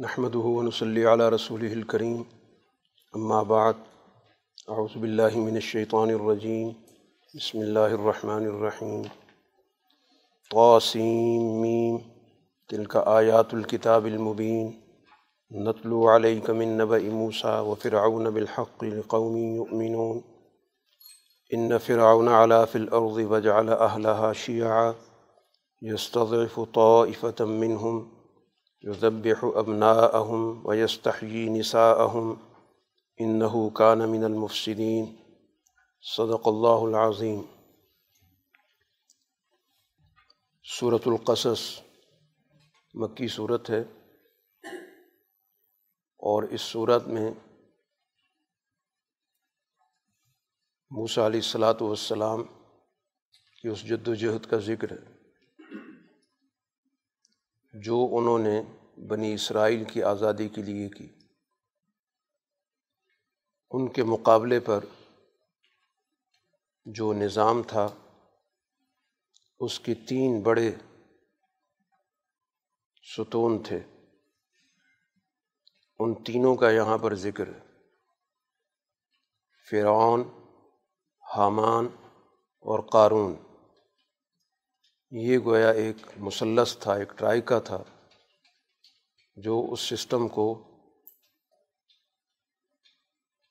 نحمد ونصلی علی رسول الکریم اما بعد اعوذ باللہ من الشیطان الرجیم بسم اللہ الرحمن الرحیم طاسیم میم تلک آیات الکتاب المبین نتلو علیک من نبأ موسیٰ وفرعون بالحق لقوم یؤمنون ان فرعون علا فی الارض وجعل اہلها شیعا یستضعف طائفة منهم. یذبح ابناءهم ویستحیی نساءهم انه كان من المفسدین صدق اللہ العظیم صورت القصص مکی صورت ہے اور اس صورت میں موسیٰ علیہ الصلاۃ والسلام کی اس جد و جہد کا ذکر ہے۔ جو انہوں نے بنی اسرائیل کی آزادی کے لیے کی۔ ان کے مقابلے پر جو نظام تھا، اس کے تین بڑے ستون تھے۔ ان تینوں کا یہاں پر ذکر ہے۔ فرعون، حامان اور قارون۔ یہ گویا ایک مثلث تھا، ایک ٹرائکا تھا، جو اس سسٹم کو،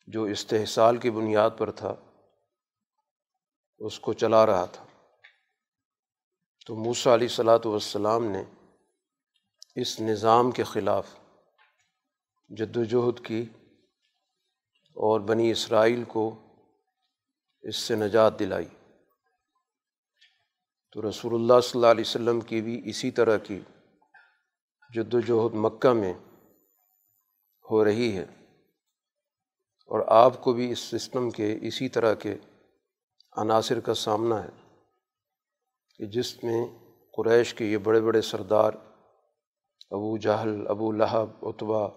جو استحصال کی بنیاد پر تھا، اس کو چلا رہا تھا۔ تو موسیٰ علیہ صلاۃ والسلام نے اس نظام کے خلاف جد وجہد کی اور بنی اسرائیل کو اس سے نجات دلائی۔ تو رسول اللہ صلی اللہ علیہ وسلم کی بھی اسی طرح کی جد وجہد مکہ میں ہو رہی ہے اور آپ کو بھی اس سسٹم کے اسی طرح کے عناصر کا سامنا ہے کہ جس میں قریش کے یہ بڑے بڑے سردار ابو جہل، ابو لہب اتبا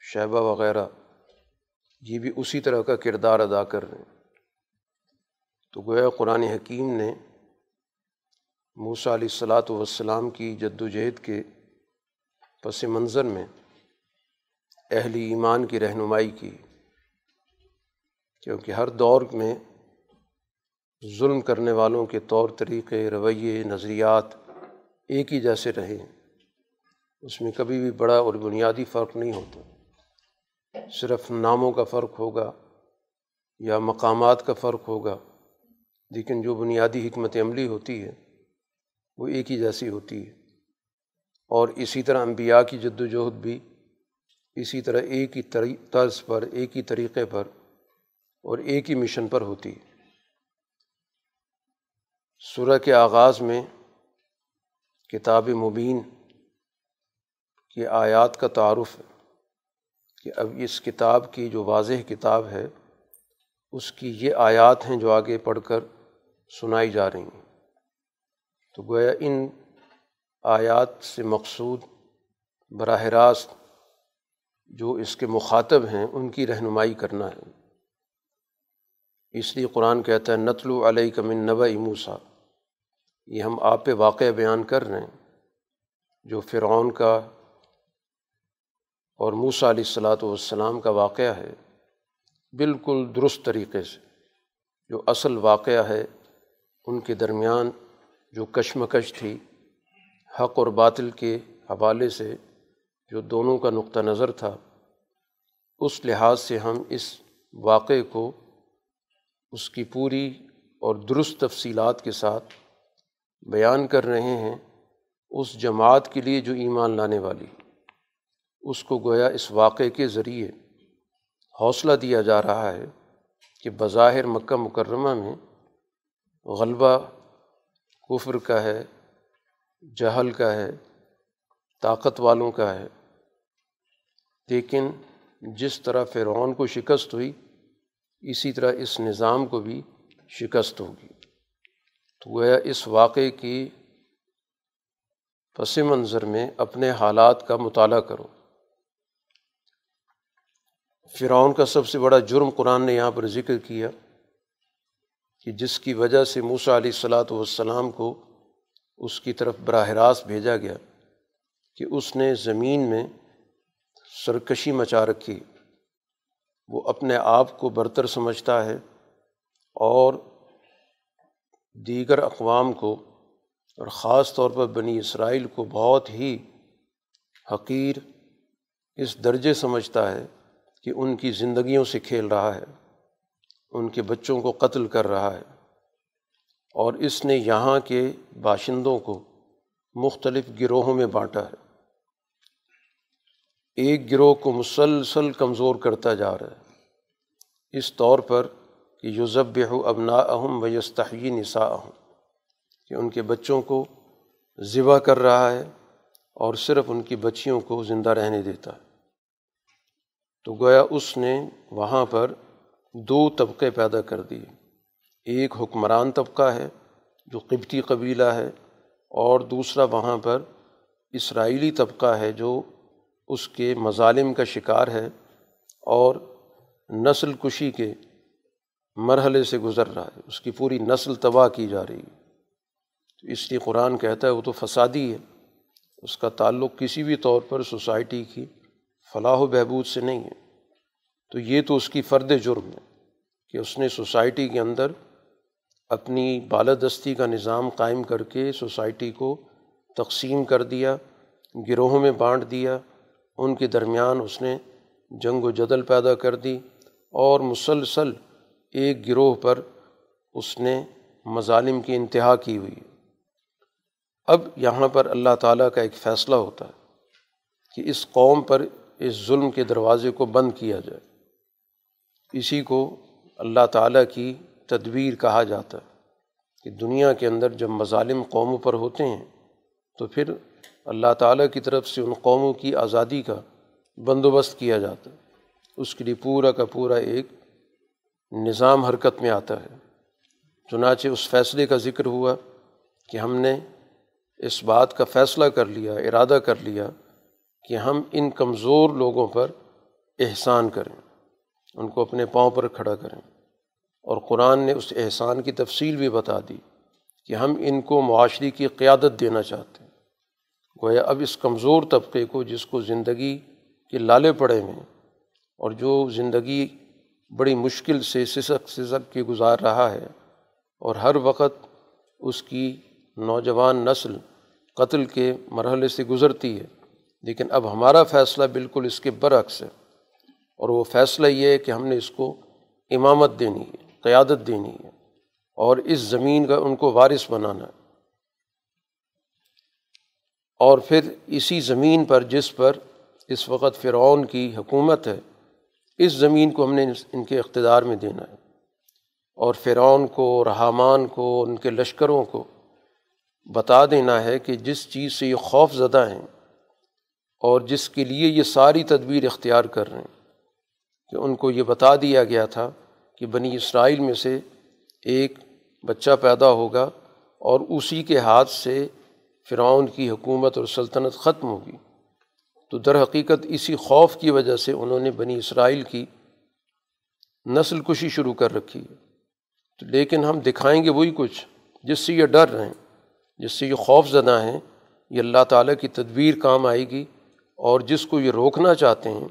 شیبہ وغیرہ یہ بھی اسی طرح کا کردار ادا کر رہے ہیں۔ تو گویا قرآن حکیم نے موسیٰ علیہ الصلاۃ والسلام کی جد وجہد کے پس منظر میں اہل ایمان کی رہنمائی کی، کیونکہ ہر دور میں ظلم کرنے والوں کے طور طریقے، رویے، نظریات ایک ہی جیسے رہے، اس میں کبھی بھی بڑا اور بنیادی فرق نہیں ہوتا۔ صرف ناموں کا فرق ہوگا یا مقامات کا فرق ہوگا، لیکن جو بنیادی حکمت عملی ہوتی ہے وہ ایک ہی جیسی ہوتی ہے۔ اور اسی طرح انبیاء کی جد وجہد بھی اسی طرح ایک ہی طرز پر، ایک ہی طریقے پر اور ایک ہی مشن پر ہوتی۔ ہے سورہ کے آغاز میں کتاب مبین کی آیات کا تعارف ہے کہ اب اس کتاب کی جو واضح کتاب ہے، اس کی یہ آیات ہیں جو آگے پڑھ کر سنائی جا رہی ہیں۔ تو گویا ان آیات سے مقصود براہ راست جو اس کے مخاطب ہیں، ان کی رہنمائی کرنا ہے۔ اس لیے قرآن کہتا ہے نتل علیہ کمن نبا موسا یہ ہم آپ پہ واقع بیان کر رہے ہیں، جو فرعون کا اور موسا علیہ الصلاۃ والسلام کا واقعہ ہے۔ بالکل درست طریقے سے جو اصل واقعہ ہے، ان کے درمیان جو کشمکش تھی، حق اور باطل کے حوالے سے جو دونوں کا نقطہ نظر تھا، اس لحاظ سے ہم اس واقعے کو، اس کی پوری اور درست تفصیلات کے ساتھ بیان کر رہے ہیں اس جماعت کے لیے جو ایمان لانے والی۔ اس کو گویا اس واقعے کے ذریعے حوصلہ دیا جا رہا ہے کہ بظاہر مکہ مکرمہ میں غلبہ کفر کا ہے، جہل کا ہے، طاقت والوں کا ہے۔ لیکن جس طرح فرعون کو شکست ہوئی، اسی طرح اس نظام کو بھی شکست ہوگی۔ تو گویا اس واقعے کی پس منظر میں اپنے حالات کا مطالعہ کرو۔ فرعون کا سب سے بڑا جرم قرآن نے یہاں پر ذکر کیا۔ کہ جس کی وجہ سے موسیٰ علیہ الصلاۃ والسلام کو اس کی طرف براہ راست بھیجا گیا کہ اس نے زمین میں سرکشی مچا رکھی۔ وہ اپنے آپ کو برتر سمجھتا ہے اور دیگر اقوام کو اور خاص طور پر بنی اسرائیل کو بہت ہی حقیر اس درجے سمجھتا ہے کہ ان کی زندگیوں سے کھیل رہا ہے۔ ان کے بچوں کو قتل کر رہا ہے اور اس نے یہاں کے باشندوں کو مختلف گروہوں میں بانٹا ہے۔ ایک گروہ کو مسلسل کمزور کرتا جا رہا ہے۔ اس طور پر کہ یوزب ابنا اہم و یستحی نسا اہم کہ ان کے بچوں کو ذبح کر رہا ہے اور صرف ان کی بچیوں کو زندہ رہنے دیتا ہے۔ تو گویا اس نے وہاں پر دو طبقے پیدا کر دیے۔ ایک حکمران طبقہ ہے جو قبطی قبیلہ ہے، اور دوسرا وہاں پر اسرائیلی طبقہ ہے جو اس کے مظالم کا شکار ہے اور نسل کشی کے مرحلے سے گزر رہا ہے۔ اس کی پوری نسل تباہ کی جا رہی ہے۔ تو اس لیے قرآن کہتا ہے وہ تو فسادی ہے۔ اس کا تعلق کسی بھی طور پر سوسائٹی کی فلاح و بہبود سے نہیں ہے۔ تو یہ تو اس کی فرد جرم ہے کہ اس نے سوسائٹی کے اندر اپنی بالادستی کا نظام قائم کر کے سوسائٹی کو تقسیم کر دیا، گروہوں میں بانٹ دیا، ان کے درمیان اس نے جنگ و جدل پیدا کر دی اور مسلسل ایک گروہ پر اس نے مظالم کی انتہا کی ہوئی۔ اب یہاں پر اللہ تعالیٰ کا ایک فیصلہ ہوتا ہے کہ اس قوم پر اس ظلم کے دروازے کو بند کیا جائے۔ اسی کو اللہ تعالیٰ کی تدبیر کہا جاتا ہے کہ دنیا کے اندر جب مظالم قوموں پر ہوتے ہیں، تو پھر اللہ تعالیٰ کی طرف سے ان قوموں کی آزادی کا بندوبست کیا جاتا ہے۔ اس کے لیے پورا کا پورا ایک نظام حرکت میں آتا ہے۔ چنانچہ اس فیصلے کا ذکر ہوا کہ ہم نے اس بات کا فیصلہ کر لیا، ارادہ کر لیا کہ ہم ان کمزور لوگوں پر احسان کریں۔ ان کو اپنے پاؤں پر کھڑا کریں۔ اور قرآن نے اس احسان کی تفصیل بھی بتا دی کہ ہم ان کو معاشرے کی قیادت دینا چاہتے ہیں۔ گویا اب اس کمزور طبقے کو جس کو زندگی کے لالے پڑے ہوئے اور جو زندگی بڑی مشکل سے سسک سسک کے گزار رہا ہے اور ہر وقت اس کی نوجوان نسل قتل کے مرحلے سے گزرتی ہے، لیکن اب ہمارا فیصلہ بالکل اس کے برعکس ہے۔ اور وہ فیصلہ یہ ہے کہ ہم نے اس کو امامت دینی ہے، قیادت دینی ہے اور اس زمین کا ان کو وارث بنانا ہے۔ اور پھر اسی زمین پر جس پر اس وقت فرعون کی حکومت ہے، اس زمین کو ہم نے ان کے اقتدار میں دینا ہے۔ اور فرعون کو رحمان کو، ان کے لشکروں کو بتا دینا ہے کہ جس چیز سے یہ خوف زدہ ہیں اور جس کے لیے یہ ساری تدبیر اختیار کر رہے ہیں۔ کہ ان کو یہ بتا دیا گیا تھا کہ بنی اسرائیل میں سے ایک بچہ پیدا ہوگا اور اسی کے ہاتھ سے فرعون کی حکومت اور سلطنت ختم ہوگی۔ تو در حقیقت اسی خوف کی وجہ سے انہوں نے بنی اسرائیل کی نسل کشی شروع کر رکھی۔ ہے تو لیکن ہم دکھائیں گے وہی کچھ جس سے یہ ڈر رہے ہیں، جس سے یہ خوف زدہ ہیں۔ یہ اللہ تعالیٰ کی تدبیر کام آئے گی اور جس کو یہ روکنا چاہتے ہیں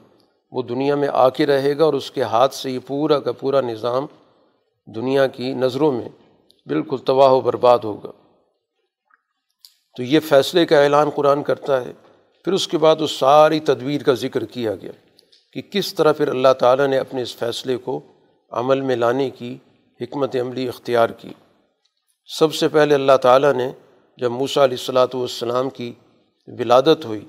وہ دنیا میں آ کے رہے گا اور اس کے ہاتھ سے یہ پورا کا پورا نظام دنیا کی نظروں میں بالکل تباہ و برباد ہوگا۔ تو یہ فیصلے کا اعلان قرآن کرتا ہے۔ پھر اس کے بعد اس ساری تدبیر کا ذکر کیا گیا کہ کس طرح پھر اللہ تعالیٰ نے اپنے اس فیصلے کو عمل میں لانے کی حکمت عملی اختیار کی۔ سب سے پہلے اللہ تعالیٰ نے جب موسیٰ علیہ الصلاۃ والسلام کی ولادت ہوئی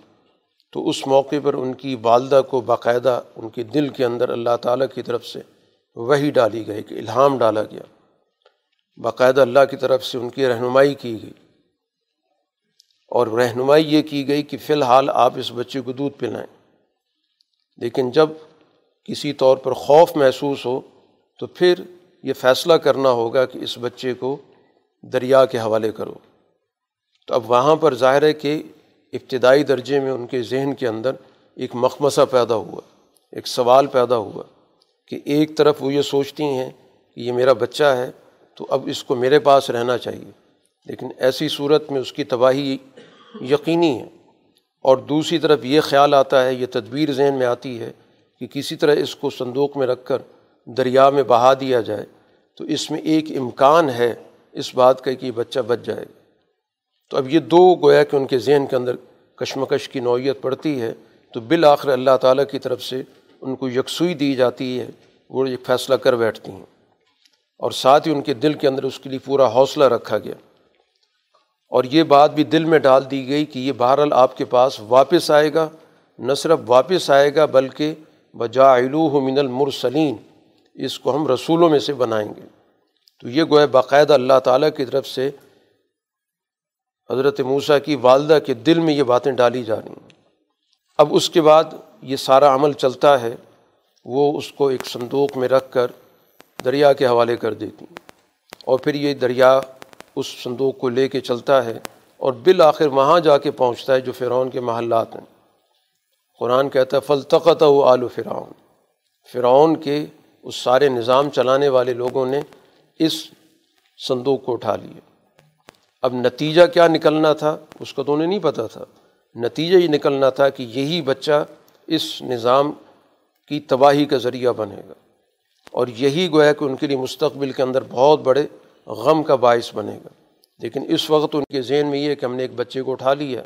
تو اس موقع پر ان کی والدہ کو باقاعدہ ان کے دل کے اندر اللہ تعالیٰ کی طرف سے وہی ڈالی گئی کہ الہام ڈالا گیا۔ باقاعدہ اللہ کی طرف سے ان کی رہنمائی کی گئی۔ اور رہنمائی یہ کی گئی کہ فی الحال آپ اس بچے کو دودھ پلائیں۔ لیکن جب کسی طور پر خوف محسوس ہو تو پھر یہ فیصلہ کرنا ہوگا کہ اس بچے کو دریا کے حوالے کرو۔ تو اب وہاں پر ظاہر ہے کہ ابتدائی درجے میں ان کے ذہن کے اندر ایک مخمصہ پیدا ہوا، ایک سوال پیدا ہوا کہ ایک طرف وہ یہ سوچتی ہیں کہ یہ میرا بچہ ہے تو اب اس کو میرے پاس رہنا چاہیے۔ لیکن ایسی صورت میں اس کی تباہی یقینی ہے۔ اور دوسری طرف یہ خیال آتا ہے، یہ تدبیر ذہن میں آتی ہے کہ کسی طرح اس کو صندوق میں رکھ کر دریا میں بہا دیا جائے تو اس میں ایک امکان ہے اس بات کا کہ یہ بچہ بچ جائے گا۔ تو اب یہ دو گویا کہ ان کے ذہن کے اندر کشمکش کی نوعیت پڑتی ہے، تو بالآخر اللہ تعالیٰ کی طرف سے ان کو یکسوئی دی جاتی ہے، وہ ایک فیصلہ کر بیٹھتی ہیں۔ اور ساتھ ہی ان کے دل کے اندر اس کے لیے پورا حوصلہ رکھا گیا۔ اور یہ بات بھی دل میں ڈال دی گئی کہ یہ بہرحال آپ کے پاس واپس آئے گا، نہ صرف واپس آئے گا بلکہ بجا من المرسلین اس کو ہم رسولوں میں سے بنائیں گے۔ تو یہ گویا باقاعدہ اللہ تعالیٰ کی طرف سے حضرت موسیٰ کی والدہ کے دل میں یہ باتیں ڈالی جا رہی ہیں۔ اب اس کے بعد یہ سارا عمل چلتا ہے، وہ اس کو ایک صندوق میں رکھ کر دریا کے حوالے کر دیتی ہیں۔ اور پھر یہ دریا اس صندوق کو لے کے چلتا ہے اور بالآخر وہاں جا کے پہنچتا ہے جو فرعون کے محلات ہیں۔ قرآن کہتا ہے فلتقت و آل فرعون فرعون کے اس سارے نظام چلانے والے لوگوں نے اس صندوق کو اٹھا لیا۔ اب نتیجہ کیا نکلنا تھا؟ اس کو تو انہیں نہیں پتہ تھا۔ نتیجہ یہ نکلنا تھا کہ یہی بچہ اس نظام کی تباہی کا ذریعہ بنے گا۔ اور یہی گویا کہ ان کے لیے مستقبل کے اندر بہت بڑے غم کا باعث بنے گا۔ لیکن اس وقت ان کے ذہن میں یہ ہے کہ ہم نے ایک بچے کو اٹھا لیا۔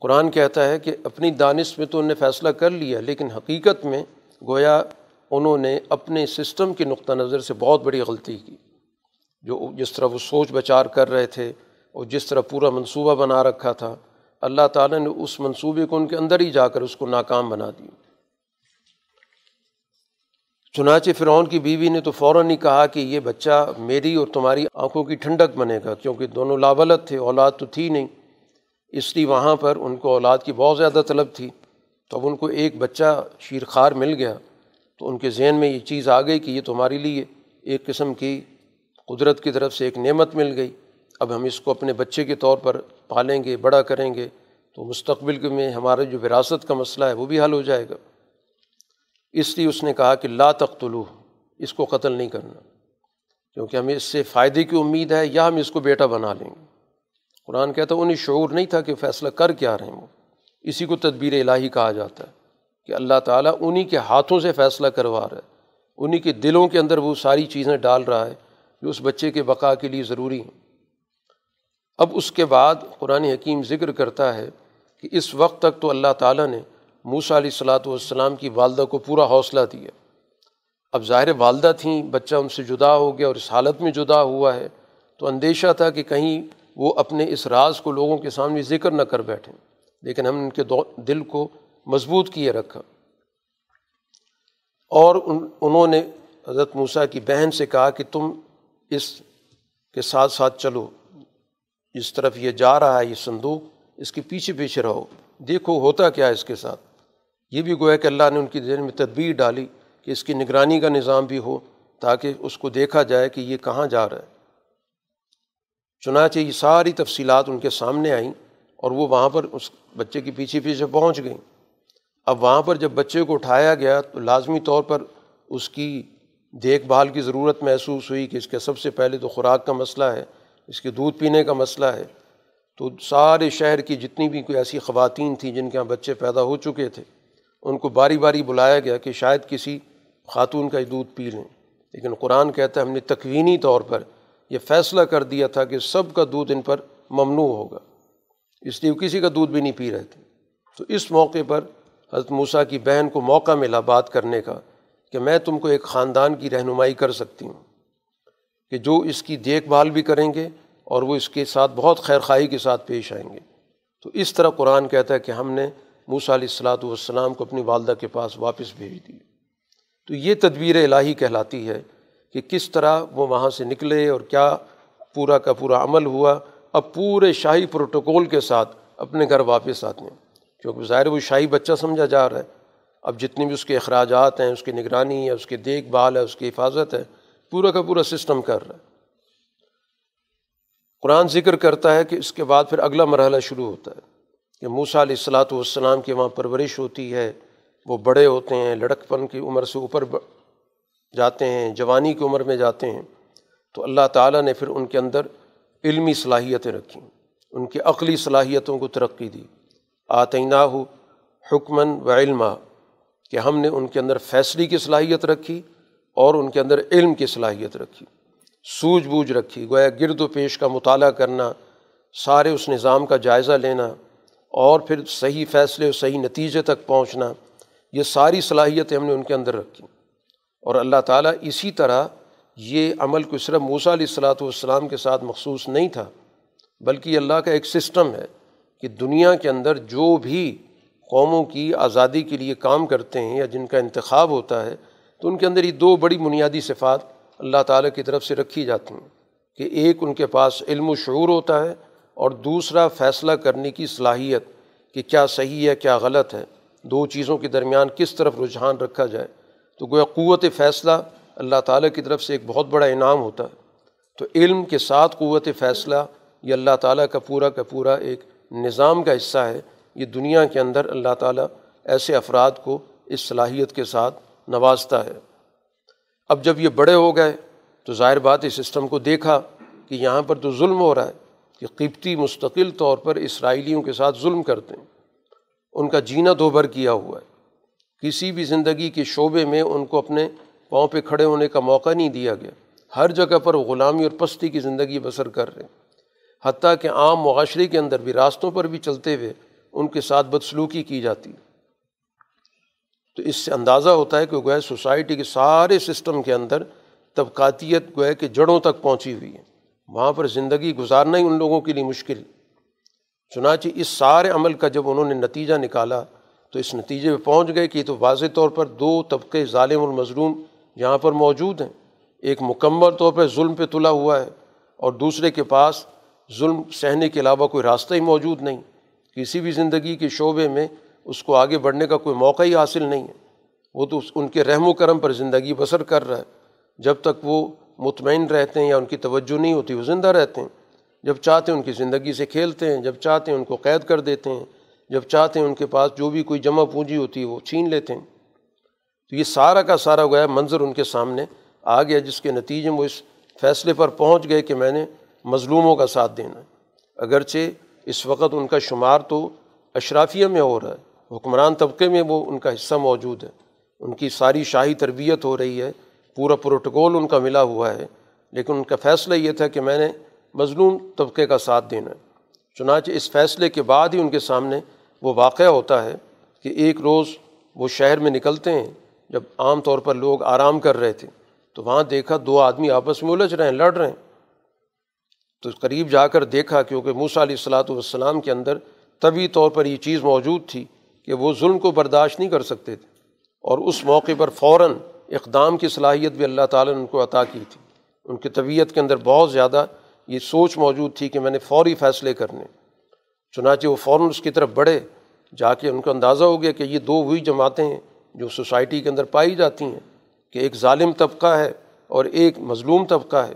قرآن کہتا ہے کہ اپنی دانش میں تو انہیں فیصلہ کر لیا، لیکن حقیقت میں گویا انہوں نے اپنے سسٹم کے نقطہ نظر سے بہت بڑی غلطی کی۔ جو جس طرح وہ سوچ بچار کر رہے تھے اور جس طرح پورا منصوبہ بنا رکھا تھا، اللہ تعالیٰ نے اس منصوبے کو ان کے اندر ہی جا کر اس کو ناکام بنا دی چنانچہ فرعون کی بیوی نے تو فوراً ہی کہا کہ یہ بچہ میری اور تمہاری آنکھوں کی ٹھنڈک بنے گا، کیونکہ دونوں لاولت تھے، اولاد تو تھی نہیں۔ اس لیے وہاں پر ان کو اولاد کی بہت زیادہ طلب تھی۔ تو اب ان کو ایک بچہ شیرخوار مل گیا۔ تو ان کے ذہن میں یہ چیز آ گئی کہ یہ تمہارے لیے ایک قسم کی قدرت کی طرف سے ایک نعمت مل گئی۔ اب ہم اس کو اپنے بچے کے طور پر پالیں گے، بڑا کریں گے، تو مستقبل میں ہمارا جو وراثت کا مسئلہ ہے وہ بھی حل ہو جائے گا۔ اس لیے اس نے کہا کہ لا تختلو اس کو قتل نہیں کرنا، کیونکہ ہمیں اس سے فائدے کی امید ہے، یا ہم اس کو بیٹا بنا لیں گے۔ قرآن کہتا ہے، انہیں شعور نہیں تھا کہ فیصلہ کر کیا رہے ہیں وہ اسی کو تدبیر الہی کہا جاتا ہے کہ اللہ تعالیٰ انہیں کے ہاتھوں سے فیصلہ کروا رہا ہے انہیں کے دلوں کے اندر وہ ساری چیزیں ڈال رہا ہے۔ جو اس بچے کے بقا کے لیے ضروری ہیں۔ اب اس کے بعد قرآن حکیم ذکر کرتا ہے کہ اس وقت تک تو اللہ تعالیٰ نے موسا علیہ السلاۃ والسلام کی والدہ کو پورا حوصلہ دیا۔ اب ظاہر والدہ تھیں، بچہ ان سے جدا ہو گیا اور اس حالت میں جدا ہوا ہے۔ تو اندیشہ تھا کہ کہیں وہ اپنے اس راز کو لوگوں کے سامنے ذکر نہ کر بیٹھیں۔ لیکن ہم ان کے دل کو مضبوط کیے رکھا۔ اور ان انہوں نے حضرت موسیٰ کی بہن سے کہا کہ تم اس کے ساتھ ساتھ چلو جس طرف یہ جا رہا ہے، یہ صندوق، اس کے پیچھے پیچھے رہو۔ دیکھو ہوتا کیا ہے اس کے ساتھ۔ یہ بھی گویا کہ اللہ نے ان کی ذہن میں تدبیر ڈالی کہ اس کی نگرانی کا نظام بھی ہو تاکہ اس کو دیکھا جائے کہ یہ کہاں جا رہا ہے۔ چنانچہ یہ ساری تفصیلات ان کے سامنے آئیں اور وہ وہاں پر اس بچے کے پیچھے پیچھے پہنچ گئیں۔ اب وہاں پر جب بچے کو اٹھایا گیا تو لازمی طور پر اس کی دیکھ بھال کی ضرورت محسوس ہوئی کہ اس کے سب سے پہلے تو خوراک کا مسئلہ ہے، اس کے دودھ پینے کا مسئلہ ہے۔ تو سارے شہر کی جتنی بھی کوئی ایسی خواتین تھیں جن کے یہاں بچے پیدا ہو چکے تھے، ان کو باری باری بلایا گیا کہ شاید کسی خاتون کا دودھ پی لیں۔ لیکن قرآن کہتا ہے ہم نے تکوینی طور پر یہ فیصلہ کر دیا تھا کہ سب کا دودھ ان پر ممنوع ہوگا، اس لیے وہ کسی کا دودھ بھی نہیں پی رہے تھے۔ تو اس موقع پر حضرت موسیٰ کی بہن کو موقع ملا بات کرنے کا۔ کہ میں تم کو ایک خاندان کی رہنمائی کر سکتی ہوں، کہ جو اس کی دیکھ بھال بھی کریں گے اور وہ اس کے ساتھ بہت خیر خواہی کے ساتھ پیش آئیں گے۔ تو اس طرح قرآن کہتا ہے کہ ہم نے موسیٰ علیہ السلاۃ والسلام کو اپنی والدہ کے پاس واپس بھیج دی۔ تو یہ تدبیر الہی کہلاتی ہے کہ کس طرح وہ وہاں سے نکلے اور کیا پورا کا پورا عمل ہوا۔ اب پورے شاہی پروٹوکول کے ساتھ اپنے گھر واپس آتے ہیں، کیونکہ ظاہر وہ شاہی بچہ سمجھا جا رہا ہے۔ اب جتنے بھی اس کے اخراجات ہیں، اس کی نگرانی ہے، اس کی دیکھ بھال ہے، اس کی حفاظت ہے، پورا کا پورا سسٹم کر رہا ہے۔ قرآن ذکر کرتا ہے کہ اس کے بعد پھر اگلا مرحلہ شروع ہوتا ہے کہ موسا علیہ السلاۃ والسلام کی وہاں پرورش ہوتی ہے۔ وہ بڑے ہوتے ہیں لڑک پن کی عمر سے اوپر جاتے ہیں، جوانی کی عمر میں جاتے ہیں۔ تو اللہ تعالیٰ نے پھر ان کے اندر علمی صلاحیتیں رکھیں ان کی عقلی صلاحیتوں کو ترقی دی۔ آتینہ ہو حکمن و علما۔ کہ ہم نے ان کے اندر فیصلے کی صلاحیت رکھی اور ان کے اندر علم کی صلاحیت رکھی، سوجھ بوجھ رکھی، گویا گرد و پیش کا مطالعہ کرنا، سارے اس نظام کا جائزہ لینا اور پھر صحیح فیصلے اور صحیح نتیجے تک پہنچنا، یہ ساری صلاحیتیں ہم نے ان کے اندر رکھی۔ اور اللہ تعالیٰ اسی طرح یہ عمل کو صرف موسیٰ علیہ الصلاۃ والسلام کے ساتھ مخصوص نہیں تھا، بلکہ یہ اللہ کا ایک سسٹم ہے کہ دنیا کے اندر جو بھی قوموں کی آزادی کے لیے کام کرتے ہیں یا جن کا انتخاب ہوتا ہے، تو ان کے اندر یہ دو بڑی بنیادی صفات اللہ تعالیٰ کی طرف سے رکھی جاتی ہیں کہ ایک ان کے پاس علم و شعور ہوتا ہے اور دوسرا فیصلہ کرنے کی صلاحیت کہ کیا صحیح ہے، کیا غلط ہے۔ دو چیزوں کے درمیان کس طرف رجحان رکھا جائے۔ تو گویا قوت فیصلہ اللہ تعالیٰ کی طرف سے ایک بہت بڑا انعام ہوتا ہے۔ تو علم کے ساتھ قوت فیصلہ یہ اللہ تعالیٰ کا پورا کا پورا ایک نظام کا حصہ ہے۔ یہ دنیا کے اندر اللہ تعالیٰ ایسے افراد کو اس صلاحیت کے ساتھ نوازتا ہے۔ اب جب یہ بڑے ہو گئے تو ظاہر بات اس سسٹم کو دیکھا کہ یہاں پر تو ظلم ہو رہا ہے کہ قبطی مستقل طور پر اسرائیلیوں کے ساتھ ظلم کرتے ہیں۔ ان کا جینا دو بھر کیا ہوا ہے۔ کسی بھی زندگی کے شعبے میں ان کو اپنے پاؤں پہ کھڑے ہونے کا موقع نہیں دیا گیا۔ ہر جگہ پر غلامی اور پستی کی زندگی بسر کر رہے ہیں۔ حتیٰ کہ عام معاشرے کے اندر بھی راستوں پر بھی چلتے ہوئے ان کے ساتھ بدسلوکی کی جاتی۔ تو اس سے اندازہ ہوتا ہے کہ گویا سوسائٹی کے سارے سسٹم کے اندر طبقاتیت گویا کہ جڑوں تک پہنچی ہوئی ہے۔ وہاں پر زندگی گزارنا ہی ان لوگوں کے لیے مشکل۔ چنانچہ اس سارے عمل کا جب انہوں نے نتیجہ نکالا تو اس نتیجے پہ پہنچ گئے کہ تو واضح طور پر دو طبقے ظالم المظلوم یہاں پر موجود ہیں۔ ایک مکمل طور پر ظلم پہ تلا ہوا ہے اور دوسرے کے پاس ظلم سہنے کے علاوہ کوئی راستہ ہی موجود نہیں۔ کسی بھی زندگی کے شعبے میں اس کو آگے بڑھنے کا کوئی موقع ہی حاصل نہیں ہے۔ وہ تو ان کے رحم و کرم پر زندگی بسر کر رہا ہے۔ جب تک وہ مطمئن رہتے ہیں یا ان کی توجہ نہیں ہوتی، وہ زندہ رہتے ہیں۔ جب چاہتے ہیں ان کی زندگی سے کھیلتے ہیں، جب چاہتے ہیں ان کو قید کر دیتے ہیں، جب چاہتے ہیں ان کے پاس جو بھی کوئی جمع پونجی ہوتی ہے، وہ چھین لیتے ہیں۔ تو یہ سارا کا سارا گیا منظر ان کے سامنے آ گیا جس کے نتیجے میں وہ اس فیصلے پر پہنچ گئے کہ میں نے مظلوموں کا ساتھ دینا اگرچہ اس وقت ان کا شمار تو اشرافیہ میں ہو رہا ہے، حکمران طبقے میں وہ ان کا حصہ موجود ہے۔ ان کی ساری شاہی تربیت ہو رہی ہے، پورا پروٹوکول ان کا ملا ہوا ہے۔ لیکن ان کا فیصلہ یہ تھا کہ میں نے مظلوم طبقے کا ساتھ دینا ہے۔ چنانچہ اس فیصلے کے بعد ہی ان کے سامنے وہ واقعہ ہوتا ہے کہ ایک روز وہ شہر میں نکلتے ہیں، جب عام طور پر لوگ آرام کر رہے تھے۔ تو وہاں دیکھا دو آدمی آپس میں الجھ رہے ہیں، لڑ رہے ہیں۔ تو قریب جا کر دیکھا کیونکہ موسیٰ علیہ الصلاۃ والسلام کے اندر طبی طور پر یہ چیز موجود تھی کہ وہ ظلم کو برداشت نہیں کر سکتے تھے اور اس موقع پر فوراً اقدام کی صلاحیت بھی اللہ تعالیٰ نے ان کو عطا کی تھی۔ ان کی طبیعت کے اندر بہت زیادہ یہ سوچ موجود تھی کہ میں نے فوری فیصلے کرنے۔ چنانچہ وہ فوراً اس کی طرف بڑھے، جا کے ان کو اندازہ ہو گیا کہ یہ دو ہوئی جماعتیں ہیں جو سوسائٹی کے اندر پائی جاتی ہیں کہ ایک ظالم طبقہ ہے اور ایک مظلوم طبقہ ہے۔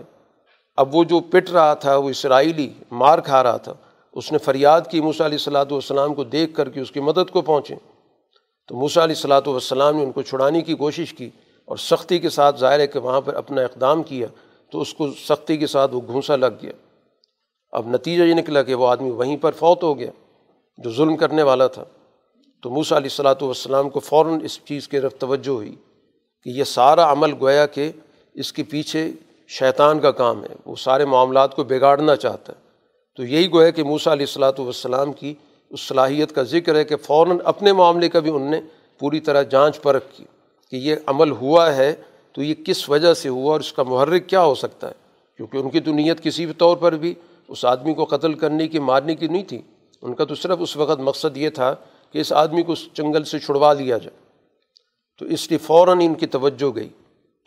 اب وہ جو پٹ رہا تھا، وہ اسرائیلی مار کھا رہا تھا، اس نے فریاد کی موسیٰ علیہ الصلاۃ والسلام کو دیکھ کر کے اس کی مدد کو پہنچے تو موسیٰ علیہ الصلاۃ والسلام نے ان کو چھڑانے کی کوشش کی اور سختی کے ساتھ ظاہر ہے کہ وہاں پر اپنا اقدام کیا تو اس کو سختی کے ساتھ وہ گھونسا لگ گیا۔ اب نتیجہ یہ نکلا کہ وہ آدمی وہیں پر فوت ہو گیا جو ظلم کرنے والا تھا۔ تو موسیٰ علیہ الصلاۃ والسلام کو فوراً اس چیز کی طرف توجہ ہوئی کہ یہ سارا عمل گویا کہ اس کے پیچھے شیطان کا کام ہے، وہ سارے معاملات کو بگاڑنا چاہتا ہے۔ تو یہی گویا کہ موسیٰ علیہ الصلاۃ والسلام کی اس صلاحیت کا ذکر ہے کہ فوراً اپنے معاملے کا بھی ان نے پوری طرح جانچ پرکھ کی کہ یہ عمل ہوا ہے تو یہ کس وجہ سے ہوا اور اس کا محرک کیا ہو سکتا ہے۔ کیونکہ ان کی تو نیت کسی بھی طور پر بھی اس آدمی کو قتل کرنے کی، مارنے کی نہیں تھی۔ ان کا تو صرف اس وقت مقصد یہ تھا کہ اس آدمی کو اس جنگل سے چھڑوا لیا جائے۔ تو اس لیے فوراً ان کی توجہ گئی۔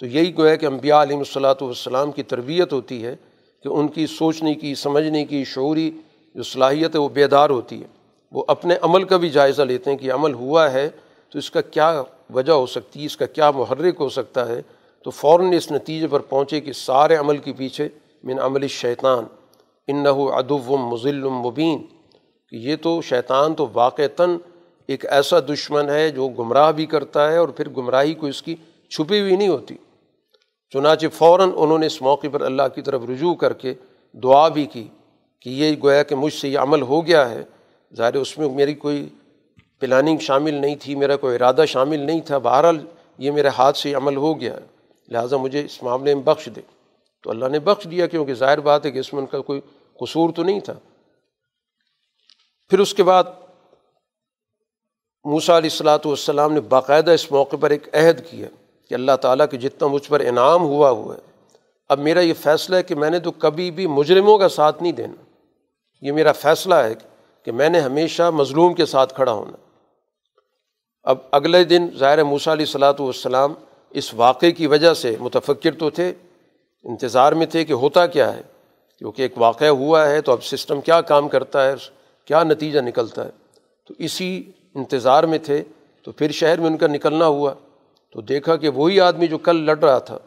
تو یہی گویا کہ امبیا علیہ الصلاۃ والسلام کی تربیت ہوتی ہے کہ ان کی سوچنے کی، سمجھنے کی، شعوری جو صلاحیت ہے وہ بیدار ہوتی ہے۔ وہ اپنے عمل کا بھی جائزہ لیتے ہیں کہ عمل ہوا ہے تو اس کا کیا وجہ ہو سکتی ہے، اس کا کیا محرک ہو سکتا ہے۔ تو فوراً اس نتیجے پر پہنچے کہ سارے عمل کے پیچھے من عمل شیطان ان ادب و مضل مبین۔ کہ یہ تو شیطان تو واقعتاً ایک ایسا دشمن ہے جو گمراہ بھی کرتا ہے اور پھر گمراہی کو اس کی چھپی ہوئی نہیں ہوتی۔ چنانچہ فوراً انہوں نے اس موقع پر اللہ کی طرف رجوع کر کے دعا بھی کی کہ یہ گویا کہ مجھ سے یہ عمل ہو گیا ہے۔ ظاہر اس میں میری کوئی پلاننگ شامل نہیں تھی، میرا کوئی ارادہ شامل نہیں تھا۔ بہرحال یہ میرے ہاتھ سے عمل ہو گیا ہے۔ لہٰذا مجھے اس معاملے میں بخش دے۔ تو اللہ نے بخش دیا کیونکہ ظاہر بات ہے کہ اس میں ان کا کوئی قصور تو نہیں تھا۔ پھر اس کے بعد موسا علیہ السلاۃ والسلام نے باقاعدہ اس موقع پر ایک عہد کیا۔ کہ اللہ تعالیٰ کے جتنا مجھ پر انعام ہوا ہوا ہے۔ اب میرا یہ فیصلہ ہے کہ میں نے تو کبھی بھی مجرموں کا ساتھ نہیں دینا۔ یہ میرا فیصلہ ہے کہ میں نے ہمیشہ مظلوم کے ساتھ کھڑا ہونا۔ اب اگلے دن ظاہر موسیٰ علیہ السلاۃ والسلام اس واقعے کی وجہ سے متفکر تو تھے، انتظار میں تھے کہ ہوتا کیا ہے۔ کیونکہ ایک واقعہ ہوا ہے تو اب سسٹم کیا کام کرتا ہے، کیا نتیجہ نکلتا ہے۔ تو اسی انتظار میں تھے تو پھر شہر میں ان کا نکلنا ہوا۔ تو دیکھا کہ وہی آدمی جو کل لڑ رہا تھا،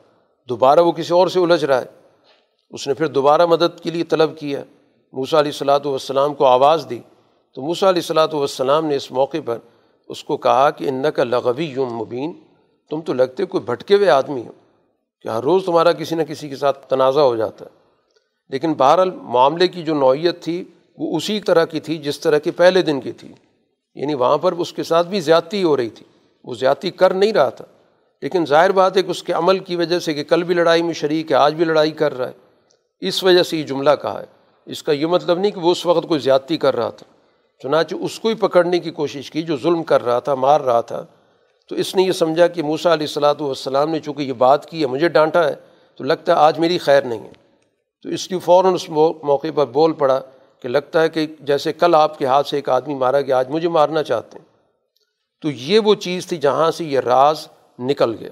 دوبارہ وہ کسی اور سے الجھ رہا ہے۔ اس نے پھر دوبارہ مدد کے لیے طلب کیا۔ موسا علیہ السلاۃ والسلام کو آواز دی۔ تو موسا علیہ السلاۃ والسلام نے اس موقع پر اس کو کہا کہ ان کا لغوی یوم مبین، تم تو لگتے کوئی بھٹکے ہوئے آدمی ہو کہ ہر روز تمہارا کسی نہ کسی کے ساتھ تنازع ہو جاتا ہے۔ لیکن بہرحال معاملے کی جو نوعیت تھی، وہ اسی طرح کی تھی جس طرح کی پہلے دن کی تھی۔ یعنی وہاں پر اس کے ساتھ بھی زیادتی ہو رہی تھی۔ وہ زیادتی کر نہیں رہا تھا۔ لیکن ظاہر بات ہے کہ اس کے عمل کی وجہ سے کہ کل بھی لڑائی میں شریک ہے، آج بھی لڑائی کر رہا ہے۔ اس وجہ سے یہ جملہ کہا ہے۔ اس کا یہ مطلب نہیں کہ وہ اس وقت کوئی زیادتی کر رہا تھا۔ چنانچہ اس کو ہی پکڑنے کی کوشش کی جو ظلم کر رہا تھا، مار رہا تھا۔ تو اس نے یہ سمجھا کہ موسا علیہ السلاۃ والسلام نے چونکہ یہ بات کی ہے، مجھے ڈانٹا ہے تو لگتا ہے آج میری خیر نہیں ہے۔ تو اس کی فوراً اس موقع پر بول پڑا کہ لگتا ہے کہ جیسے کل آپ کے ہاتھ سے ایک آدمی مارا گیا، آج مجھے مارنا چاہتے ہیں۔ تو یہ وہ چیز تھی جہاں سے یہ راز نکل گیا۔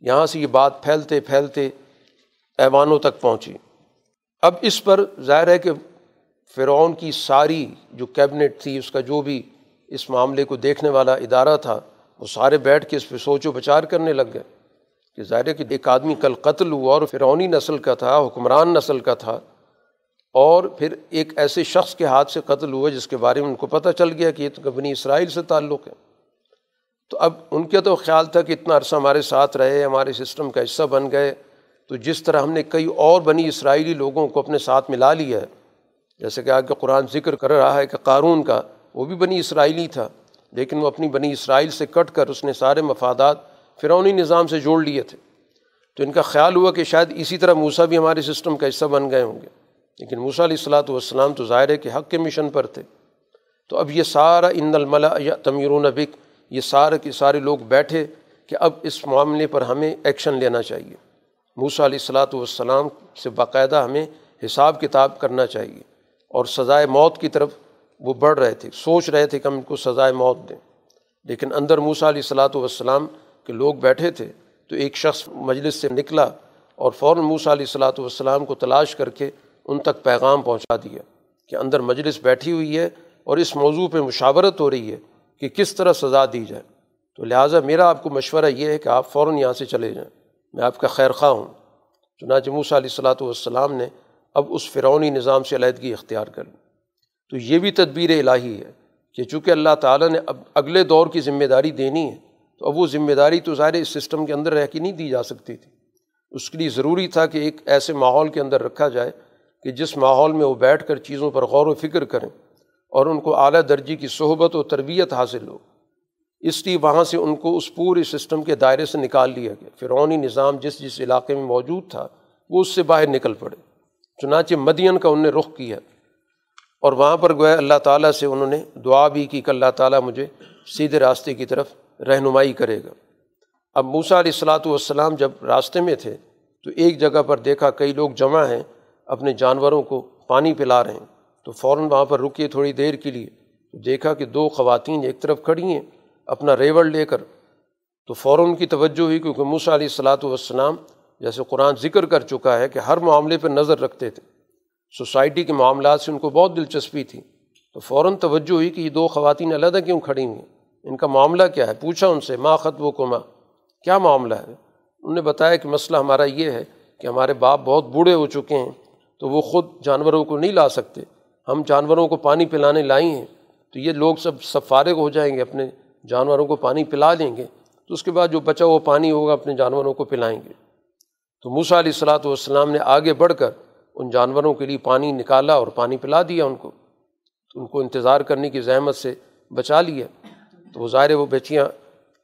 یہاں سے یہ بات پھیلتے پھیلتے ایوانوں تک پہنچی۔ اب اس پر ظاہر ہے کہ فرعون کی ساری جو کیبنٹ تھی، اس کا جو بھی اس معاملے کو دیکھنے والا ادارہ تھا، وہ سارے بیٹھ کے اس پہ سوچ و بچار کرنے لگ گئے کہ ظاہر ہے کہ ایک آدمی کل قتل ہوا اور فرعونی نسل کا تھا، حکمران نسل کا تھا۔ اور پھر ایک ایسے شخص کے ہاتھ سے قتل ہوا جس کے بارے میں ان کو پتہ چل گیا کہ یہ تو بنی اسرائیل سے تعلق ہے۔ تو اب ان کا تو خیال تھا کہ اتنا عرصہ ہمارے ساتھ رہے ہمارے سسٹم کا حصہ بن گئے۔ تو جس طرح ہم نے کئی اور بنی اسرائیلی لوگوں کو اپنے ساتھ ملا لیا ہے، جیسے کہ آگے قرآن ذکر کر رہا ہے کہ قارون کا، وہ بھی بنی اسرائیلی تھا، لیکن وہ اپنی بنی اسرائیل سے کٹ کر اس نے سارے مفادات فرونی نظام سے جوڑ لیے تھے۔ تو ان کا خیال ہوا کہ شاید اسی طرح موسا بھی ہمارے سسٹم کا حصہ بن گئے ہوں گے۔ لیکن موسا علیہ السلاۃ والسلام تو ظاہر ہے کہ حق کے مشن پر تھے۔ تو اب یہ سارا، ان الملا یا تمیرون بک یہ سارے کے سارے لوگ بیٹھے کہ اب اس معاملے پر ہمیں ایکشن لینا چاہیے۔ موسا علیہ السلاۃ والسلام سے باقاعدہ ہمیں حساب کتاب کرنا چاہیے۔ اور سزائے موت کی طرف وہ بڑھ رہے تھے، سوچ رہے تھے کہ ہم ان کو سزائے موت دیں۔ لیکن اندر موسا علیہ السلاۃ والسلام کے لوگ بیٹھے تھے تو ایک شخص مجلس سے نکلا اور فوراً موسا علیہ السلاۃ والسلام کو تلاش کر کے ان تک پیغام پہنچا دیا کہ اندر مجلس بیٹھی ہوئی ہے اور اس موضوع پہ مشاورت ہو رہی ہے۔ کہ کس طرح سزا دی جائے۔ تو لہٰذا میرا آپ کو مشورہ یہ ہے کہ آپ فوراً یہاں سے چلے جائیں۔ میں آپ کا خیر خواہ ہوں۔ چنانچہ موسیٰ علیہ السلاۃ والسلام نے اب اس فرعونی نظام سے علیحدگی اختیار کر لی۔ تو یہ بھی تدبیر الہی ہے کہ چونکہ اللہ تعالیٰ نے اب اگلے دور کی ذمہ داری دینی ہے، تو اب وہ ذمہ داری تو ظاہر اس سسٹم کے اندر رہ کے نہیں دی جا سکتی تھی۔ اس کے لیے ضروری تھا کہ ایک ایسے ماحول کے اندر رکھا جائے کہ جس ماحول میں وہ بیٹھ کر چیزوں پر غور و فکر کریں۔ اور ان کو اعلیٰ درجے کی صحبت و تربیت حاصل ہو۔ اس لیے وہاں سے ان کو اس پورے سسٹم کے دائرے سے نکال لیا گیا۔ فرعونی نظام جس جس علاقے میں موجود تھا، وہ اس سے باہر نکل پڑے۔ چنانچہ مدین کا ان نے رخ کیا۔ اور وہاں پر گویا اللہ تعالیٰ سے انہوں نے دعا بھی کی کہ اللہ تعالیٰ مجھے سیدھے راستے کی طرف رہنمائی کرے گا۔ اب موسا علیہ السلاۃ والسلام جب راستے میں تھے تو ایک جگہ پر دیکھا کئی لوگ جمع ہیں، اپنے جانوروں کو پانی پلا رہے ہیں۔ تو فوراً وہاں پر رکیے تھوڑی دیر کے لیے۔ دیکھا کہ دو خواتین ایک طرف کھڑی ہیں، اپنا ریوڑ لے کر۔ تو فوراً ان کی توجہ ہوئی کیونکہ موسا علیہ السلاۃ والسلام جیسے قرآن ذکر کر چکا ہے کہ ہر معاملے پہ نظر رکھتے تھے۔ سوسائٹی کے معاملات سے ان کو بہت دلچسپی تھی۔ تو فوراً توجہ ہوئی کہ یہ دو خواتین علیحدہ کیوں کھڑی ہوئی ہیں ان کا معاملہ کیا ہے؟ پوچھا ان سے، ماں خط و کما، کیا معاملہ ہے؟ انہوں نے بتایا کہ مسئلہ ہمارا یہ ہے کہ ہمارے باپ بہت بوڑھے ہو چکے ہیں تو وہ خود جانوروں کو نہیں لا سکتے۔ ہم جانوروں کو پانی پلانے لائی ہیں، تو یہ لوگ سب سب فارغ ہو جائیں گے، اپنے جانوروں کو پانی پلا دیں گے۔ تو اس کے بعد جو بچا وہ پانی ہوگا، اپنے جانوروں کو پلائیں گے۔ تو موسا علیہ السلاۃ والسلام نے آگے بڑھ کر ان جانوروں کے لیے پانی نکالا اور پانی پلا دیا ان کو۔ تو ان کو انتظار کرنے کی زحمت سے بچا لیا۔ تو وہ ظاہر وہ بچیاں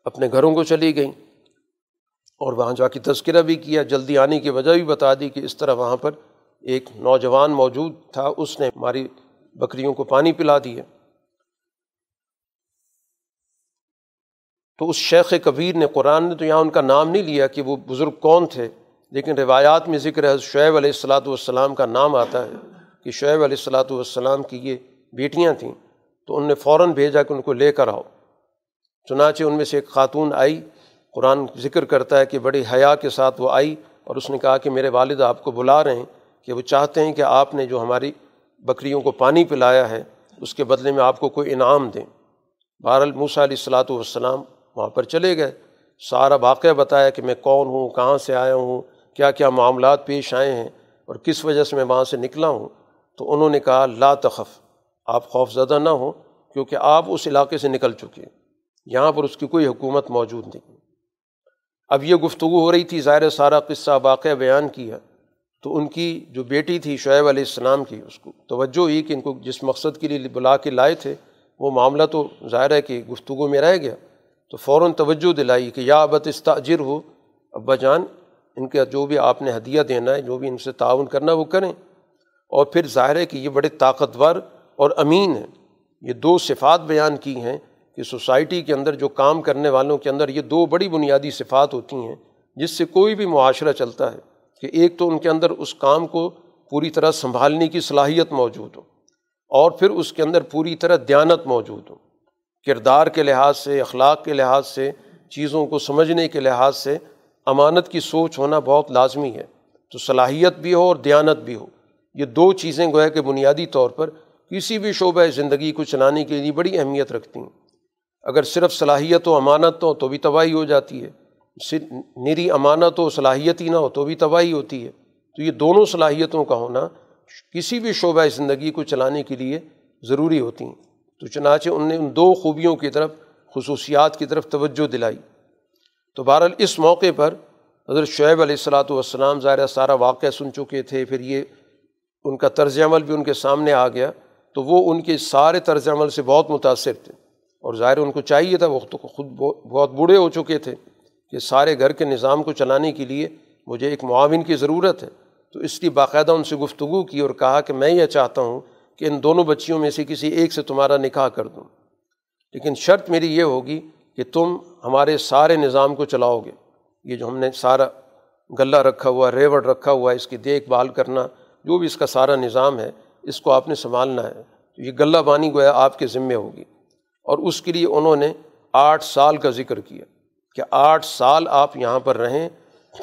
اپنے گھروں کو چلی گئیں۔ اور وہاں جا کے تذکرہ بھی کیا، جلدی آنے کی وجہ بھی بتا دی کہ اس طرح وہاں پر ایک نوجوان موجود تھا، اس نے ہماری بکریوں کو پانی پلا دیا۔ تو اس شیخ کبیر نے قرآن نے تو یہاں ان کا نام نہیں لیا کہ وہ بزرگ کون تھے، لیکن روایات میں ذکر ہے شعیب علیہ السلاۃ والسلام کا نام آتا ہے کہ شعیب علیہ السلاۃ والسلام کی یہ بیٹیاں تھیں۔ تو ان نے فوراً بھیجا کہ ان کو لے کر آؤ۔ چنانچہ ان میں سے ایک خاتون آئی۔ قرآن ذکر کرتا ہے کہ بڑی حیا کے ساتھ وہ آئی اور اس نے کہا کہ میرے والد آپ کو بلا رہے ہیں۔ کہ وہ چاہتے ہیں کہ آپ نے جو ہماری بکریوں کو پانی پلایا ہے، اس کے بدلے میں آپ کو کوئی انعام دیں۔ بہر الموسیٰ علیہ السلاۃ والسلام وہاں پر چلے گئے۔ سارا واقعہ بتایا کہ میں کون ہوں، کہاں سے آیا ہوں، کیا کیا معاملات پیش آئے ہیں اور کس وجہ سے میں وہاں سے نکلا ہوں۔ تو انہوں نے کہا، لا تخف، آپ خوف زدہ نہ ہوں کیونکہ آپ اس علاقے سے نکل چکے یہاں پر اس کی کوئی حکومت موجود نہیں۔ اب یہ گفتگو ہو رہی تھی، ظاہر سارا قصہ واقعہ بیان کیا۔ تو ان کی جو بیٹی تھی شعیب علیہ السلام کی، اس کو توجہ ہوئی کہ ان کو جس مقصد کے لیے بلا کے لائے تھے، وہ معاملہ تو ظاہر ہے کہ گفتگو میں رہ گیا۔ تو فوراً توجہ دلائی کہ یا ابت استاجر ہو، ابا جان، ان کا جو بھی آپ نے ہدیہ دینا ہے، جو بھی ان سے تعاون کرنا ہے، وہ کریں۔ اور پھر ظاہر ہے کہ یہ بڑے طاقتور اور امین ہیں۔ یہ دو صفات بیان کی ہیں کہ سوسائٹی کے اندر جو کام کرنے والوں کے اندر یہ دو بڑی بنیادی صفات ہوتی ہیں، جس سے کوئی بھی معاشرہ چلتا ہے۔ کہ ایک تو ان کے اندر اس کام کو پوری طرح سنبھالنے کی صلاحیت موجود ہو اور پھر اس کے اندر پوری طرح دیانت موجود ہو۔ کردار کے لحاظ سے، اخلاق کے لحاظ سے، چیزوں کو سمجھنے کے لحاظ سے امانت کی سوچ ہونا بہت لازمی ہے۔ تو صلاحیت بھی ہو اور دیانت بھی ہو۔ یہ دو چیزیں گویا کہ بنیادی طور پر کسی بھی شعبہ زندگی کو چلانے کے لیے بڑی اہمیت رکھتی ہیں۔ اگر صرف صلاحیت و امانت ہو تو بھی تباہی ہو جاتی ہے۔ نری امانت و صلاحیت ہی نہ ہو، تو بھی تباہی ہوتی ہے۔ تو یہ دونوں صلاحیتوں کا ہونا کسی بھی شعبہ زندگی کو چلانے کے لیے ضروری ہوتی ہیں۔ تو چنانچہ ان نے ان دو خوبیوں کی طرف، خصوصیات کی طرف توجہ دلائی۔ تو بہرحال اس موقع پر حضرت شعیب علیہ السلاۃ والسلام ظاہر سارا واقعہ سن چکے تھے، پھر یہ ان کا طرز عمل بھی ان کے سامنے آ گیا۔ تو وہ ان کے سارے طرز عمل سے بہت متاثر تھے۔ اور ظاہر ان کو چاہیے تھا، وہ تو خود بہت بوڑھے ہو چکے تھے۔ کہ سارے گھر کے نظام کو چلانے کے لیے مجھے ایک معاون کی ضرورت ہے۔ تو اس لیے باقاعدہ ان سے گفتگو کی اور کہا کہ میں یہ چاہتا ہوں کہ ان دونوں بچیوں میں سے کسی ایک سے تمہارا نکاح کر دوں۔ لیکن شرط میری یہ ہوگی کہ تم ہمارے سارے نظام کو چلاؤ گے۔ یہ جو ہم نے سارا غلہ رکھا ہوا، ریوڑ رکھا ہوا ہے اس کی دیکھ بھال کرنا، جو بھی اس کا سارا نظام ہے، اس کو آپ نے سنبھالنا ہے۔ تو یہ غلہ بانی گویا آپ کے ذمے ہوگی۔ اور اس کے لیے انہوں نے آٹھ سال کا ذکر کیا۔ کہ آٹھ سال آپ یہاں پر رہیں،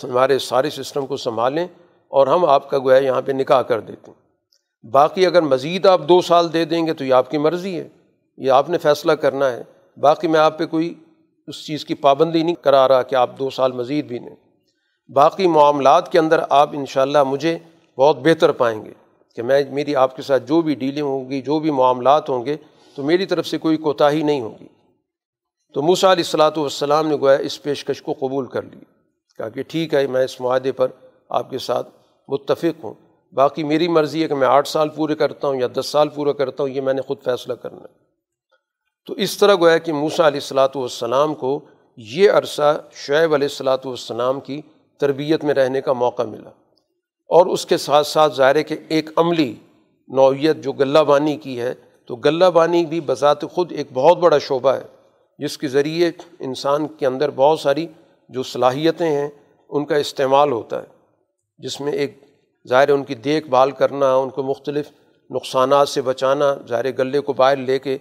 ہمارے سارے سسٹم کو سنبھالیں اور ہم آپ کا گویا یہاں پہ نکاح کر دیتے ہیں۔ باقی اگر مزید آپ دو سال دے دیں گے تو یہ آپ کی مرضی ہے، یہ آپ نے فیصلہ کرنا ہے۔ باقی میں آپ پہ کوئی اس چیز کی پابندی نہیں کرا رہا کہ آپ دو سال مزید بھی دیں باقی معاملات کے اندر آپ ان شاء اللہ مجھے بہت بہتر پائیں گے کہ میں، میری آپ کے ساتھ جو بھی ڈیلنگ ہوگی جو بھی معاملات ہوں گے، تو میری طرف سے کوئی کوتاہی نہیں ہوگی۔ تو موسیٰ علیہ السلاۃ والسلام نے گویا اس پیشکش کو قبول کر لی۔ کہا کہ ٹھیک ہے، میں اس معاہدے پر آپ کے ساتھ متفق ہوں۔ باقی میری مرضی ہے کہ میں آٹھ سال پورے کرتا ہوں یا دس سال پورا کرتا ہوں، یہ میں نے خود فیصلہ کرنا ہے۔ تو اس طرح گویا کہ موسا علیہ السلاۃ والسلام کو یہ عرصہ شعیب علیہ السلاۃ والسلام کی تربیت میں رہنے کا موقع ملا۔ اور اس کے ساتھ ساتھ ظاہر کہ ایک عملی نوعیت جو غلہ بانی کی ہے، تو غلہ بانی بھی بذات خود ایک بہت بڑا شعبہ ہے۔ جس کے ذریعے انسان کے اندر بہت ساری جو صلاحیتیں ہیں، ان کا استعمال ہوتا ہے۔ جس میں ایک ظاہر ان کی دیکھ بھال کرنا، ان کو مختلف نقصانات سے بچانا، ظاہر گلے کو باہر لے کے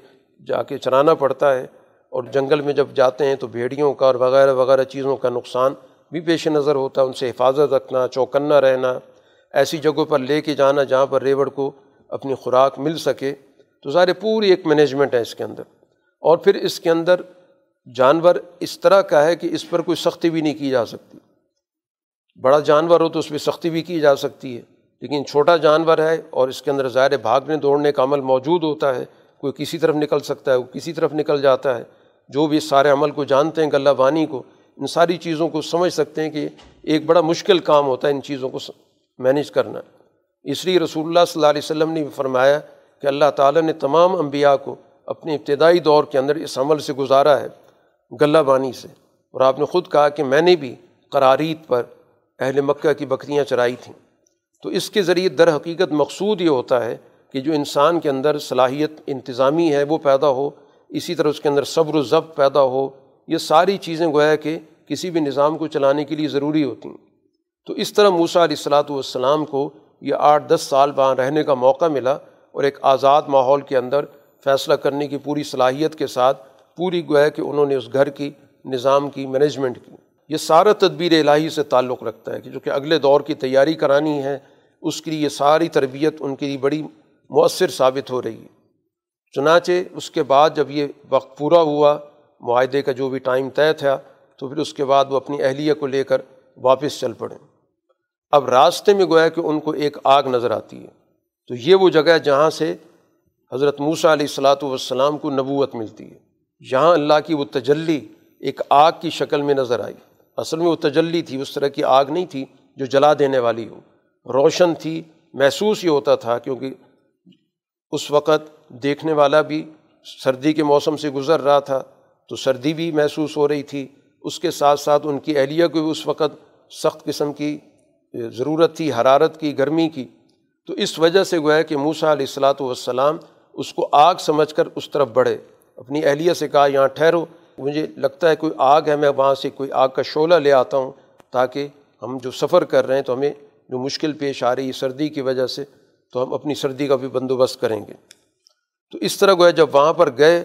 جا کے چرانا پڑتا ہے۔ اور جنگل میں جب جاتے ہیں تو بھیڑیوں کا اور وغیرہ وغیرہ چیزوں کا نقصان بھی پیش نظر ہوتا ہے، ان سے حفاظت رکھنا، چوکنا رہنا۔ ایسی جگہوں پر لے کے جانا جہاں پر ریوڑ کو اپنی خوراک مل سکے۔ تو ظاہر پوری ایک مینجمنٹ ہے اس کے اندر۔ اور پھر اس کے اندر جانور اس طرح کا ہے کہ اس پر کوئی سختی بھی نہیں کی جا سکتی۔ بڑا جانور ہو تو اس پہ سختی بھی کی جا سکتی ہے، لیکن چھوٹا جانور ہے اور اس کے اندر ظاہر بھاگنے دوڑنے کا عمل موجود ہوتا ہے، کوئی کسی طرف نکل سکتا ہے، وہ کسی طرف نکل جاتا ہے۔ جو بھی اس سارے عمل کو جانتے ہیں غلہ بانی کو، ان ساری چیزوں کو سمجھ سکتے ہیں کہ ایک بڑا مشکل کام ہوتا ہے ان چیزوں کو مینیج کرنا۔ اس لیے رسول اللہ صلی اللہ علیہ وسلم نے فرمایا کہ اللہ تعالیٰ نے تمام انبیاء کو اپنے ابتدائی دور کے اندر اس عمل سے گزارا ہے غلہ بانی سے۔ اور آپ نے خود کہا کہ میں نے بھی قراریت پر اہل مکہ کی بکریاں چرائی تھیں۔ تو اس کے ذریعے در حقیقت مقصود یہ ہوتا ہے کہ جو انسان کے اندر صلاحیت انتظامی ہے، وہ پیدا ہو، اسی طرح اس کے اندر صبر و ضبط پیدا ہو، یہ ساری چیزیں گویا کہ کسی بھی نظام کو چلانے کے لیے ضروری ہوتی ہیں۔ تو اس طرح موسا علیہ السلاۃ والسلام کو یہ آٹھ دس سال وہاں رہنے کا موقع ملا اور ایک آزاد ماحول کے اندر فیصلہ کرنے کی پوری صلاحیت کے ساتھ پوری گویا کہ انہوں نے اس گھر کی نظام کی مینجمنٹ کی۔ یہ سارا تدبیر الہی سے تعلق رکھتا ہے کہ جو کہ اگلے دور کی تیاری کرانی ہے، اس کے لیے یہ ساری تربیت ان کے لیے بڑی مؤثر ثابت ہو رہی ہے۔ چنانچہ اس کے بعد جب یہ وقت پورا ہوا، معاہدے کا جو بھی ٹائم طے تھا، تو پھر اس کے بعد وہ اپنی اہلیہ کو لے کر واپس چل پڑیں اب راستے میں گویا کہ ان کو ایک آگ نظر آتی ہے۔ تو یہ وہ جگہ جہاں سے حضرت موسیٰ علیہ السلاۃ والسلام کو نبوت ملتی ہے۔ یہاں اللہ کی وہ تجلی ایک آگ کی شکل میں نظر آئی۔ اصل میں وہ تجلی تھی، اس طرح کی آگ نہیں تھی جو جلا دینے والی ہو۔ روشن تھی، محسوس یہ ہوتا تھا کیونکہ اس وقت دیکھنے والا بھی سردی کے موسم سے گزر رہا تھا، تو سردی بھی محسوس ہو رہی تھی۔ اس کے ساتھ ساتھ ان کی اہلیہ کو بھی اس وقت سخت قسم کی ضرورت تھی، حرارت کی، گرمی کی۔ تو اس وجہ سے گویا کہ موسا علیہ السلاۃ والسلام اس کو آگ سمجھ کر اس طرف بڑھے۔ اپنی اہلیہ سے کہا، یہاں ٹھہرو۔ مجھے لگتا ہے کوئی آگ ہے، میں وہاں سے کوئی آگ کا شعلہ لے آتا ہوں تاکہ ہم جو سفر کر رہے ہیں تو ہمیں جو مشکل پیش آ رہی ہے سردی کی وجہ سے تو ہم اپنی سردی کا بھی بندوبست کریں گے۔ تو اس طرح گویا جب وہاں پر گئے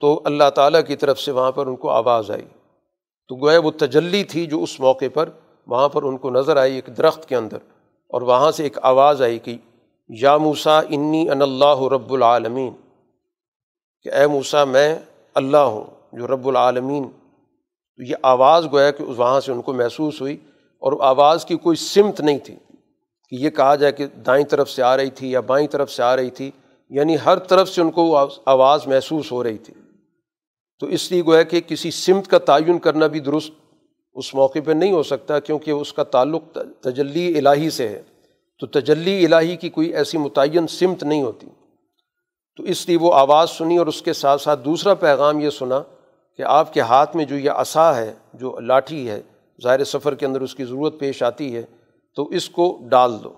تو اللہ تعالیٰ کی طرف سے وہاں پر ان کو آواز آئی۔ تو گویا وہ تجلی تھی جو اس موقع پر وہاں پر ان کو نظر آئی ایک درخت کے اندر اور وہاں سے ایک آواز آئی کہ یا موسا انی ان اللہ رب العالمین۔ کہ اے موسا میں اللہ ہوں جو رب العالمین۔ تو یہ آواز گویا کہ وہاں سے ان کو محسوس ہوئی اور آواز کی کوئی سمت نہیں تھی۔ کہ یہ کہا جائے کہ دائیں طرف سے آ رہی تھی یا بائیں طرف سے آ رہی تھی یعنی ہر طرف سے ان کو آواز محسوس ہو رہی تھی۔ تو اس لیے گویا کہ کسی سمت کا تعین کرنا بھی درست اس موقع پہ نہیں ہو سکتا، کیونکہ اس کا تعلق تجلی الہی سے ہے۔ تو تجلی الہی کی کوئی ایسی متعین سمت نہیں ہوتی۔ تو اس لیے وہ آواز سنی اور اس کے ساتھ ساتھ دوسرا پیغام یہ سنا کہ آپ کے ہاتھ میں جو یہ عصا ہے، جو لاٹھی ہے، ظاہر سفر کے اندر اس کی ضرورت پیش آتی ہے، تو اس کو ڈال دو،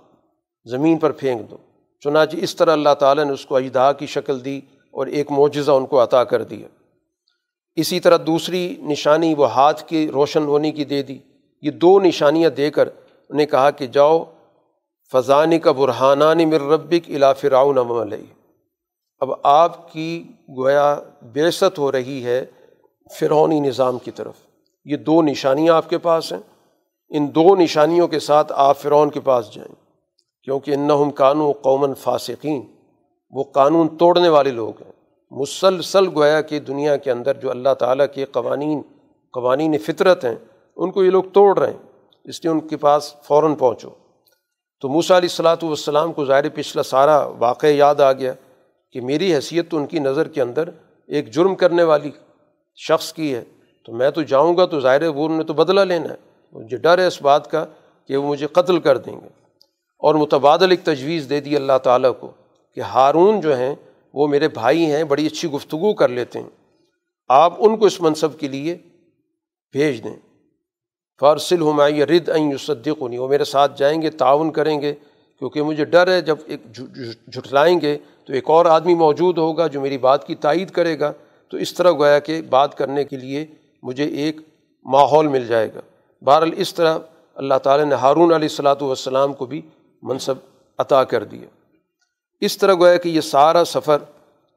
زمین پر پھینک دو۔ چنانچہ اس طرح اللہ تعالیٰ نے اس کو اجدا کی شکل دی اور ایک معجزہ ان کو عطا کر دیا۔ اسی طرح دوسری نشانی وہ ہاتھ کے روشن ہونے کی دے دی۔ یہ دو نشانیاں دے کر انہیں کہا کہ جاؤ فضانی کا برحانہ مر ربک الا فراؤن علیہ۔ اب آپ کی گویا بیست ہو رہی ہے فرعونی نظام کی طرف۔ یہ دو نشانیاں آپ کے پاس ہیں۔ ان دو نشانیوں کے ساتھ آپ فرعون کے پاس جائیں۔ کیونکہ انہم قانون قومن فاسقین۔ وہ قانون توڑنے والے لوگ ہیں۔ مسلسل گویا کہ دنیا کے اندر جو اللہ تعالیٰ کے قوانین قوانین فطرت ہیں، ان کو یہ لوگ توڑ رہے ہیں۔ اس لیے ان کے پاس فوراً پہنچو۔ تو موسیٰ علیہ السلاۃ والسلام کو ظاہر پچھلا سارا واقعہ یاد آ گیا کہ میری حیثیت تو ان کی نظر کے اندر ایک جرم کرنے والی شخص کی ہے۔ تو میں تو جاؤں گا تو ظاہر ہے وہ انہوں نے تو بدلہ لینا ہے۔ مجھے ڈر ہے اس بات کا کہ وہ مجھے قتل کر دیں گے۔ اور متبادل ایک تجویز دے دی اللہ تعالیٰ کو کہ ہارون جو ہیں وہ میرے بھائی ہیں، بڑی اچھی گفتگو کر لیتے ہیں۔ آپ ان کو اس منصب کے لیے بھیج دیں۔ فارسل ہمائی رد این یوسدق نہیں وہ میرے ساتھ جائیں گے، تعاون کریں گے، کیونکہ مجھے ڈر ہے جب ایک جھٹلائیں گے تو ایک اور آدمی موجود ہوگا جو میری بات کی تائید کرے گا۔ تو اس طرح گویا کہ بات کرنے کے لیے مجھے ایک ماحول مل جائے گا۔ بہرحال اس طرح اللہ تعالیٰ نے ہارون علیہ السلاۃ والسلام کو بھی منصب عطا کر دیا۔ اس طرح گویا کہ یہ سارا سفر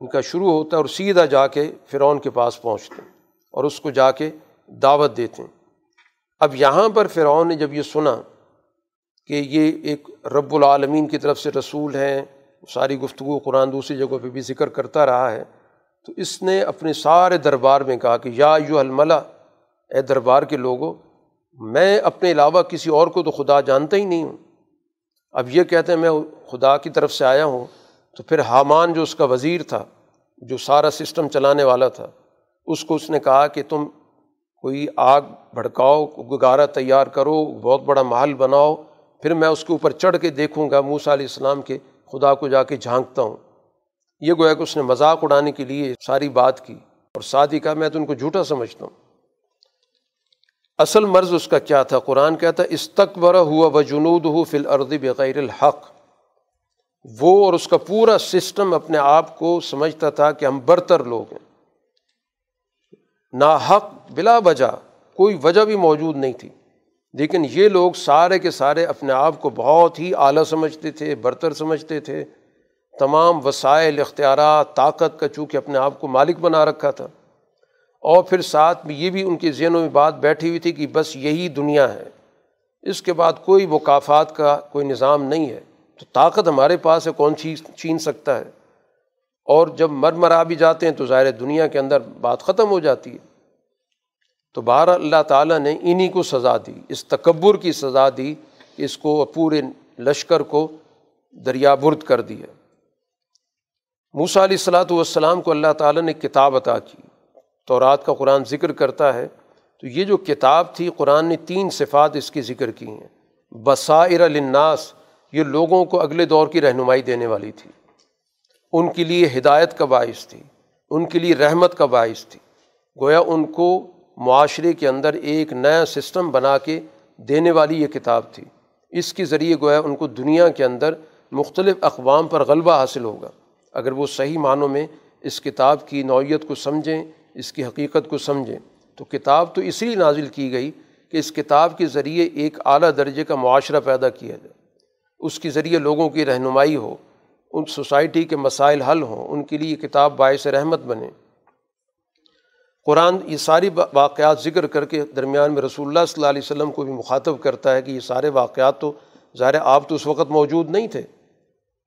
ان کا شروع ہوتا ہے اور سیدھا جا کے فرعون کے پاس پہنچتے ہیں اور اس کو جا کے دعوت دیتے ہیں۔ اب یہاں پر فرعون نے جب یہ سنا کہ یہ ایک رب العالمین کی طرف سے رسول ہیں، ساری گفتگو قرآن دوسری جگہ پہ بھی ذکر کرتا رہا ہے، تو اس نے اپنے سارے دربار میں کہا کہ یا یو الملا، اے دربار کے لوگوں میں اپنے علاوہ کسی اور کو تو خدا جانتا ہی نہیں ہوں۔ اب یہ کہتے ہیں، میں خدا کی طرف سے آیا ہوں۔ تو پھر حامان جو اس کا وزیر تھا، جو سارا سسٹم چلانے والا تھا، اس کو اس نے کہا کہ تم کوئی آگ بھڑکاؤ گگارہ تیار کرو، بہت بڑا محل بناؤ، پھر میں اس کے اوپر چڑھ کے دیکھوں گا موسا علیہ السلام کے خدا کو جا کے جھانکتا ہوں۔ یہ گویا کہ اس نے مذاق اڑانے کے لیے ساری بات کی اور ساتھ ہی کہا، میں تو ان کو جھوٹا سمجھتا ہوں۔ اصل مرض اس کا کیا تھا؟ قرآن کہتا استقبر ہوا و جنود ہو فل اردی بغیر الحق۔ وہ اور اس کا پورا سسٹم اپنے آپ کو سمجھتا تھا کہ ہم برتر لوگ ہیں۔ نا حق بلا وجہ کوئی وجہ بھی موجود نہیں تھی۔ لیکن یہ لوگ سارے کے سارے اپنے آپ کو بہت ہی اعلیٰ سمجھتے تھے، برتر سمجھتے تھے۔ تمام وسائل، اختیارات، طاقت کا چونکہ اپنے آپ کو مالک بنا رکھا تھا۔ اور پھر ساتھ میں یہ بھی ان کے ذہنوں میں بات بیٹھی ہوئی تھی کہ بس یہی دنیا ہے۔ اس کے بعد کوئی مقافات کا کوئی نظام نہیں ہے۔ تو طاقت ہمارے پاس ہے کون چیز چھین سکتا ہے؟ اور جب مر مرا بھی جاتے ہیں تو ظاہر دنیا کے اندر بات ختم ہو جاتی ہے۔ تو بہر اللہ تعالیٰ نے انہیں کو سزا دی، اس تکبر کی سزا دی اس کو پورے لشکر کو دریا برد کر دیا۔ موسا علیہ السلاۃ والسلام کو اللہ تعالیٰ نے کتاب عطا کی۔ تو رات کا قرآن ذکر کرتا ہے۔ تو یہ جو کتاب تھی، قرآن نے تین صفات اس کی ذکر کی ہیں۔ بصائر الناس یہ لوگوں کو اگلے دور کی رہنمائی دینے والی تھی۔ ان کے لیے ہدایت کا باعث تھی، ان کے لیے رحمت کا باعث تھی۔ گویا ان کو معاشرے کے اندر ایک نیا سسٹم بنا کے دینے والی یہ کتاب تھی۔ اس کے ذریعے گویا ان کو دنیا کے اندر مختلف اقوام پر غلبہ حاصل ہوگا۔ اگر وہ صحیح معنوں میں اس کتاب کی نوعیت کو سمجھیں، اس کی حقیقت کو سمجھیں، تو کتاب تو اس لیے نازل کی گئی کہ اس کتاب کے ذریعے ایک اعلیٰ درجے کا معاشرہ پیدا کیا جائے۔ اس کے ذریعے لوگوں کی رہنمائی ہو۔ ان سوسائٹی کے مسائل حل ہوں، ان کے لیے یہ کتاب باعث رحمت بنے۔ قرآن یہ ساری واقعات ذکر کر کے درمیان میں رسول اللہ صلی اللہ علیہ وسلم کو بھی مخاطب کرتا ہے کہ یہ سارے واقعات تو ظاہر آپ تو اس وقت موجود نہیں تھے۔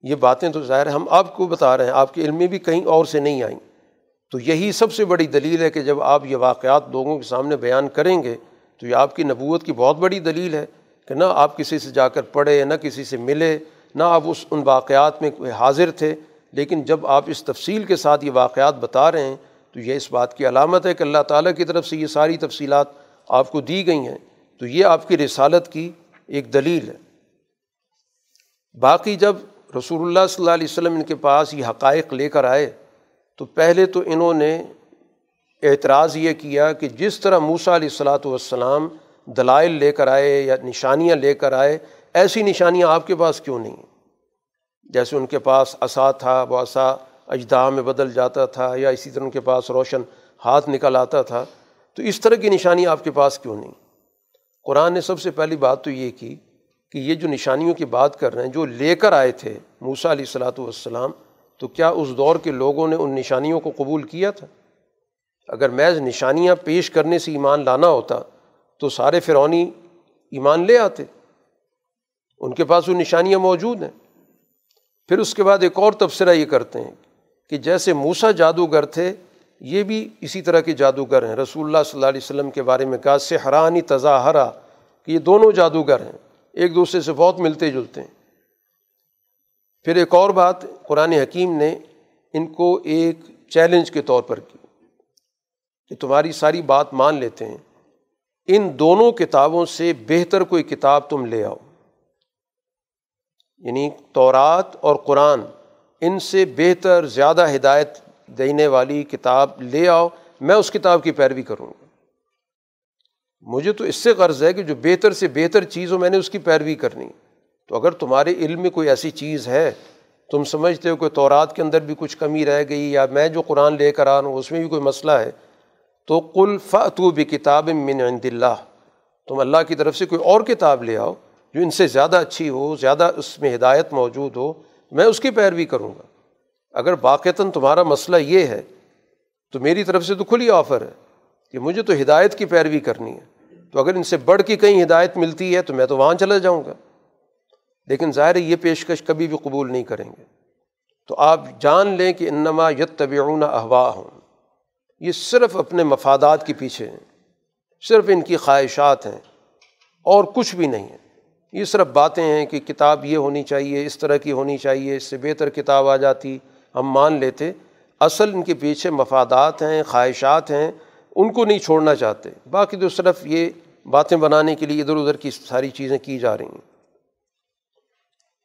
یہ باتیں تو ظاہر ہم آپ کو بتا رہے ہیں، آپ کے علم میں بھی کہیں اور سے نہیں آئیں۔ تو یہی سب سے بڑی دلیل ہے کہ جب آپ یہ واقعات لوگوں کے سامنے بیان کریں گے تو یہ آپ کی نبوت کی بہت بڑی دلیل ہے کہ نہ آپ کسی سے جا کر پڑھے، نہ کسی سے ملے۔ نہ آپ اس ان واقعات میں حاضر تھے، لیکن جب آپ اس تفصیل کے ساتھ یہ واقعات بتا رہے ہیں، تو یہ اس بات کی علامت ہے کہ اللہ تعالیٰ کی طرف سے یہ ساری تفصیلات آپ کو دی گئی ہیں۔ تو یہ آپ کی رسالت کی ایک دلیل ہے۔ باقی جب رسول اللہ صلی اللہ علیہ وسلم ان کے پاس یہ حقائق لے کر آئے، تو پہلے تو انہوں نے اعتراض یہ کیا کہ جس طرح موسا علیہ الصلاۃ والسلام دلائل لے کر آئے یا نشانیاں لے کر آئے ایسی نشانیاں آپ کے پاس کیوں نہیں؟ جیسے ان کے پاس عصا تھا، وہ عصا اجداء میں بدل جاتا تھا یا اسی طرح ان کے پاس روشن ہاتھ نکل آتا تھا، تو اس طرح کی نشانی آپ کے پاس کیوں نہیں؟ قرآن نے سب سے پہلی بات تو یہ کی کہ یہ جو نشانیوں کی بات کر رہے ہیں، جو لے کر آئے تھے موسا علیہ السلاۃ والسلام، تو کیا اس دور کے لوگوں نے ان نشانیوں کو قبول کیا تھا؟ اگر محض نشانیاں پیش کرنے سے ایمان لانا ہوتا تو سارے فرونی ایمان لے آتے۔ ان کے پاس وہ نشانیاں موجود ہیں۔ پھر اس کے بعد ایک اور تبصرہ یہ کرتے ہیں کہ جیسے موسا جادوگر تھے، یہ بھی اسی طرح کے جادوگر ہیں۔ رسول اللہ صلی اللہ علیہ وسلم کے بارے میں کہا سے حرانی تضاہرا کہ یہ دونوں جادوگر ہیں، ایک دوسرے سے بہت ملتے جلتے ہیں۔ پھر ایک اور بات، قرآن حکیم نے ان کو ایک چیلنج کے طور پر کی کہ تمہاری ساری بات مان لیتے ہیں۔ ان دونوں کتابوں سے بہتر کوئی کتاب تم لے آؤ۔ یعنی تورات اور قرآن، ان سے بہتر، زیادہ ہدایت دینے والی کتاب لے آؤ، میں اس کتاب کی پیروی کروں گا۔ مجھے تو اس سے غرض ہے کہ جو بہتر سے بہتر چیز ہو، میں نے اس کی پیروی کرنی۔ تو اگر تمہارے علم میں کوئی ایسی چیز ہے، تم سمجھتے ہو کہ تورات کے اندر بھی کچھ کمی رہ گئی، یا میں جو قرآن لے کر آ رہا ہوں، اس میں بھی کوئی مسئلہ ہے، تو کل فتو بھی کتاب من عند اللہ۔ تم اللہ کی طرف سے کوئی اور کتاب لے آؤ جو ان سے زیادہ اچھی ہو، زیادہ اس میں ہدایت موجود ہو، میں اس کی پیروی کروں گا۔ اگر باقیتاً تمہارا مسئلہ یہ ہے، تو میری طرف سے تو کھلی آفر ہے کہ مجھے تو ہدایت کی پیروی کرنی ہے۔ تو اگر ان سے بڑھ کے کہیں ہدایت ملتی ہے، تو میں تو وہاں چلا جاؤں گا۔ لیکن ظاہر یہ پیشکش کبھی بھی قبول نہیں کریں گے۔ تو آپ جان لیں کہ انما یت طبعون احوا ہوں یہ صرف اپنے مفادات کے پیچھے ہیں۔ صرف ان کی خواہشات ہیں اور کچھ بھی نہیں ہے یہ صرف باتیں ہیں کہ کتاب یہ ہونی چاہیے، اس طرح کی ہونی چاہیے، اس سے بہتر کتاب آ جاتی۔ ہم مان لیتے، اصل ان کے پیچھے مفادات ہیں، خواہشات ہیں، ان کو نہیں چھوڑنا چاہتے۔ باقی تو صرف یہ باتیں بنانے کے لیے ادھر ادھر کی ساری چیزیں کی جا رہی ہیں۔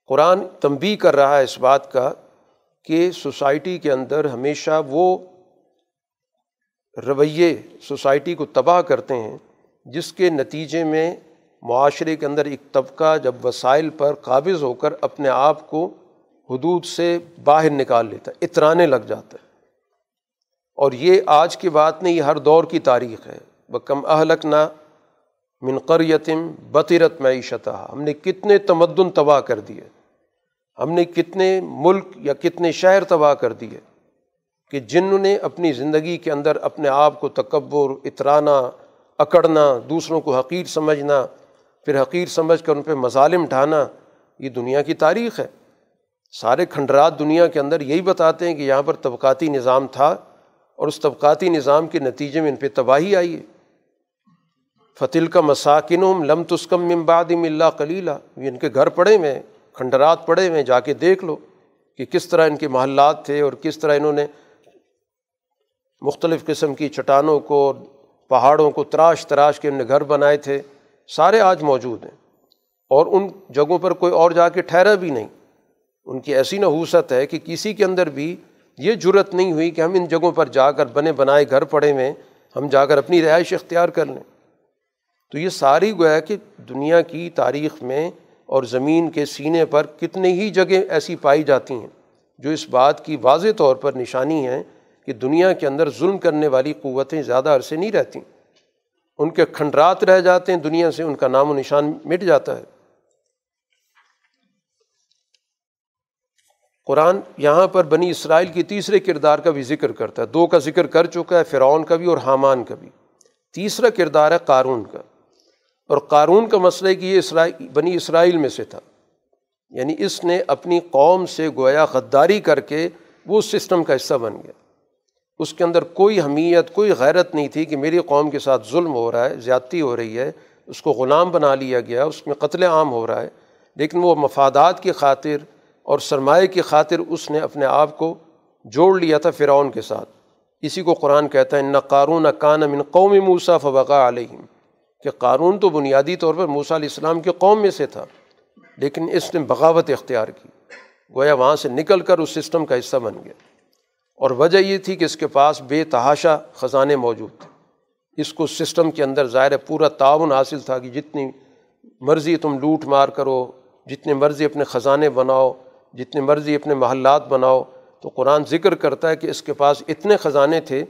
قرآن تنبی کر رہا ہے اس بات کا کہ سوسائٹی کے اندر ہمیشہ وہ رویے سوسائٹی کو تباہ کرتے ہیں جس کے نتیجے میں معاشرے کے اندر ایک طبقہ جب وسائل پر قابض ہو کر اپنے آپ کو حدود سے باہر نکال لیتا ہے، اترانے لگ جاتا ہے۔ اور یہ آج کی بات نہیں، یہ ہر دور کی تاریخ ہے۔ بکم اہلک نہ منقر یتم بطیرت معیشت ہم نے کتنے تمدن تباہ کر دیے۔ ہم نے کتنے ملک یا کتنے شہر تباہ کر دیے کہ جنہوں نے اپنی زندگی کے اندر اپنے آپ کو تکبر، اترانا، اکڑنا، دوسروں کو حقیر سمجھنا پھر حقیر سمجھ کر ان پہ مظالم ڈھانا، یہ دنیا کی تاریخ ہے۔ سارے کھنڈرات دنیا کے اندر یہی بتاتے ہیں کہ یہاں پر طبقاتی نظام تھا اور اس طبقاتی نظام کے نتیجے میں ان پہ تباہی آئی ہے۔ فتل کا مساکن لم تسکم ممباد اللہ کلیلہ یہ ان کے گھر پڑے ہوئے کھنڈرات پڑے ہوئے جا کے دیکھ لو کہ کس طرح ان کے محلات تھے اور کس طرح انہوں نے مختلف قسم کی چٹانوں کو پہاڑوں کو تراش تراش کے ان نے گھر بنائے تھے۔ سارے آج موجود ہیں اور ان جگہوں پر کوئی اور جا کے ٹھہرا بھی نہیں۔ ان کی ایسی نحوست ہے کہ کسی کے اندر بھی یہ جرت نہیں ہوئی کہ ہم ان جگہوں پر جا کر بنے بنائے گھر پڑے ہوئے، ہم جا کر اپنی رہائش اختیار کر لیں۔ تو یہ ساری گویا کہ دنیا کی تاریخ میں اور زمین کے سینے پر کتنے ہی جگہیں ایسی پائی جاتی ہیں جو اس بات کی واضح طور پر نشانی ہے کہ دنیا کے اندر ظلم کرنے والی قوتیں زیادہ عرصے نہیں رہتیں۔ ان کے کھنڈرات رہ جاتے ہیں، دنیا سے ان کا نام و نشان مٹ جاتا ہے۔ قرآن یہاں پر بنی اسرائیل کی تیسرے کردار کا بھی ذکر کرتا ہے۔ دو کا ذکر کر چکا ہے، فرعون کا بھی اور حامان کا بھی۔ تیسرا کردار ہے قارون کا۔ اور قارون کا مسئلہ کہ یہ اسرائیل، بنی اسرائیل میں سے تھا۔ یعنی اس نے اپنی قوم سے گویا غداری کر کے وہ سسٹم کا حصہ بن گیا۔ اس کے اندر کوئی حمیت، کوئی غیرت نہیں تھی کہ میری قوم کے ساتھ ظلم ہو رہا ہے، زیادتی ہو رہی ہے، اس کو غلام بنا لیا گیا، اس میں قتل عام ہو رہا ہے۔ لیکن وہ مفادات کی خاطر اور سرمایہ کی خاطر اس نے اپنے آپ کو جوڑ لیا تھا فرعون کے ساتھ۔ اسی کو قرآن کہتا ہے نہ قارون کان من قوم موسا فوقا علیہم کہ قارون تو بنیادی طور پر موسیٰ علیہ السلام کے قوم میں سے تھا، لیکن اس نے بغاوت اختیار کی۔ گویا وہاں سے نکل کر اس سسٹم کا حصہ بن گیا۔ اور وجہ یہ تھی کہ اس کے پاس بے تحاشا خزانے موجود تھے۔ اس کو سسٹم کے اندر ظاہر پورا تعاون حاصل تھا کہ جتنی مرضی تم لوٹ مار کرو جتنے مرضی اپنے خزانے بناؤ جتنے مرضی اپنے محلات بناؤ۔ تو قرآن ذکر کرتا ہے کہ اس کے پاس اتنے خزانے تھے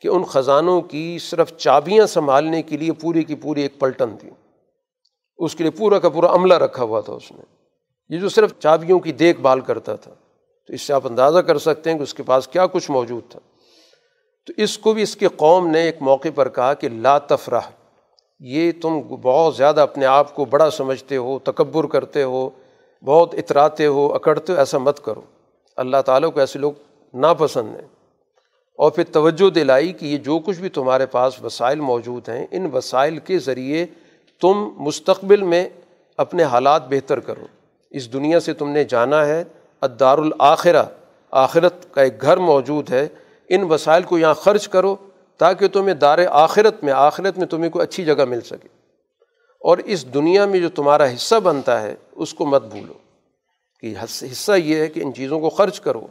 کہ ان خزانوں کی صرف چابیاں سنبھالنے کے لیے پوری کی پوری ایک پلٹن تھی۔ اس کے لیے پورا کا پورا عملہ رکھا ہوا تھا اس نے۔ یہ جو صرف چابیوں کی دیکھ بھال کرتا تھا۔ تو اس سے آپ اندازہ کر سکتے ہیں کہ اس کے پاس کیا کچھ موجود تھا۔ تو اس کو بھی اس کے قوم نے ایک موقع پر کہا کہ لا تفرح، یہ تم بہت زیادہ اپنے آپ کو بڑا سمجھتے ہو، تکبر کرتے ہو، بہت اتراتے ہو، اکڑتے ہو، ایسا مت کرو۔ اللہ تعالیٰ کو ایسے لوگ ناپسند ہیں۔ اور پھر توجہ دلائی کہ یہ جو کچھ بھی تمہارے پاس وسائل موجود ہیں، ان وسائل کے ذریعے تم مستقبل میں اپنے حالات بہتر کرو۔ اس دنیا سے تم نے جانا ہے ادار الآخرہ آخرت کا ایک گھر موجود ہے۔ ان وسائل کو یہاں خرچ کرو تاکہ تمہیں دار آخرت میں آخرت میں تمہیں کوئی اچھی جگہ مل سکے۔ اور اس دنیا میں جو تمہارا حصہ بنتا ہے، اس کو مت بھولو۔ کہ حصہ یہ ہے کہ ان چیزوں کو خرچ کرو۔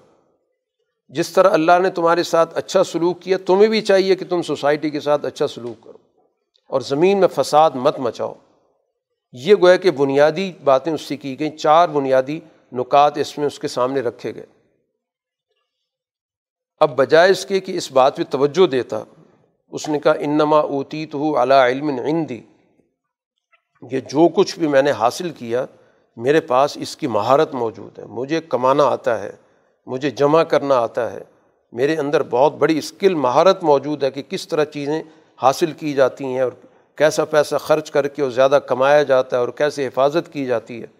جس طرح اللہ نے تمہارے ساتھ اچھا سلوک کیا، تمہیں بھی چاہیے کہ تم سوسائٹی کے ساتھ اچھا سلوک کرو۔ اور زمین میں فساد مت مچاؤ۔ یہ گویا کہ بنیادی باتیں اس سے کی گئیں، چار بنیادی نکات اس میں اس کے سامنے رکھے گئے۔ اب بجائے اس کے کہ اس بات پہ توجہ دیتا، اس نے کہا، انما اوتی تو علا علم عندی، یہ جو کچھ بھی میں نے حاصل کیا، میرے پاس اس کی مہارت موجود ہے۔ مجھے کمانا آتا ہے، مجھے جمع کرنا آتا ہے۔ میرے اندر بہت بڑی اسکل، مہارت موجود ہے کہ کس طرح چیزیں حاصل کی جاتی ہیں اور کیسا پیسہ خرچ کر کے اور زیادہ کمایا جاتا ہے اور کیسے حفاظت کی جاتی ہے۔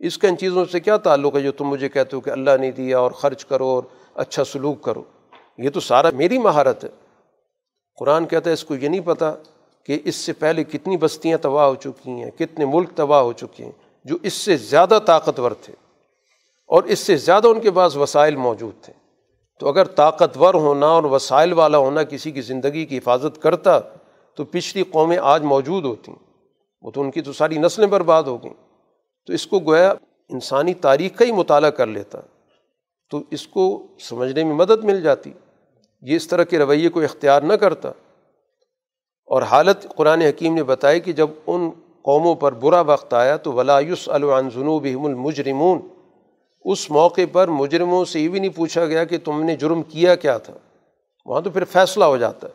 اس کا ان چیزوں سے کیا تعلق ہے جو تم مجھے کہتے ہو کہ اللہ نے دیا اور خرچ کرو اور اچھا سلوک کرو؟ یہ تو سارا میری مہارت ہے۔ قرآن کہتا ہے اس کو یہ نہیں پتہ کہ اس سے پہلے کتنی بستیاں تباہ ہو چکی ہیں، کتنے ملک تباہ ہو چکے ہیں جو اس سے زیادہ طاقتور تھے اور اس سے زیادہ ان کے پاس وسائل موجود تھے۔ تو اگر طاقتور ہونا اور وسائل والا ہونا کسی کی زندگی کی حفاظت کرتا تو پچھلی قومیں آج موجود ہوتیں۔ وہ تو ان کی تو ساری نسلیں برباد ہو گئیں۔ تو اس کو گویا انسانی تاریخ کا ہی مطالعہ کر لیتا، تو اس کو سمجھنے میں مدد مل جاتی۔ یہ اس طرح کے رویے کو اختیار نہ کرتا۔ اور حالت قرآن حکیم نے بتائی کہ جب ان قوموں پر برا وقت آیا تو ولایوس العنظنوب المجرمون۔ اس موقع پر مجرموں سے یہ بھی نہیں پوچھا گیا کہ تم نے جرم کیا کیا تھا۔ وہاں تو پھر فیصلہ ہو جاتا ہے۔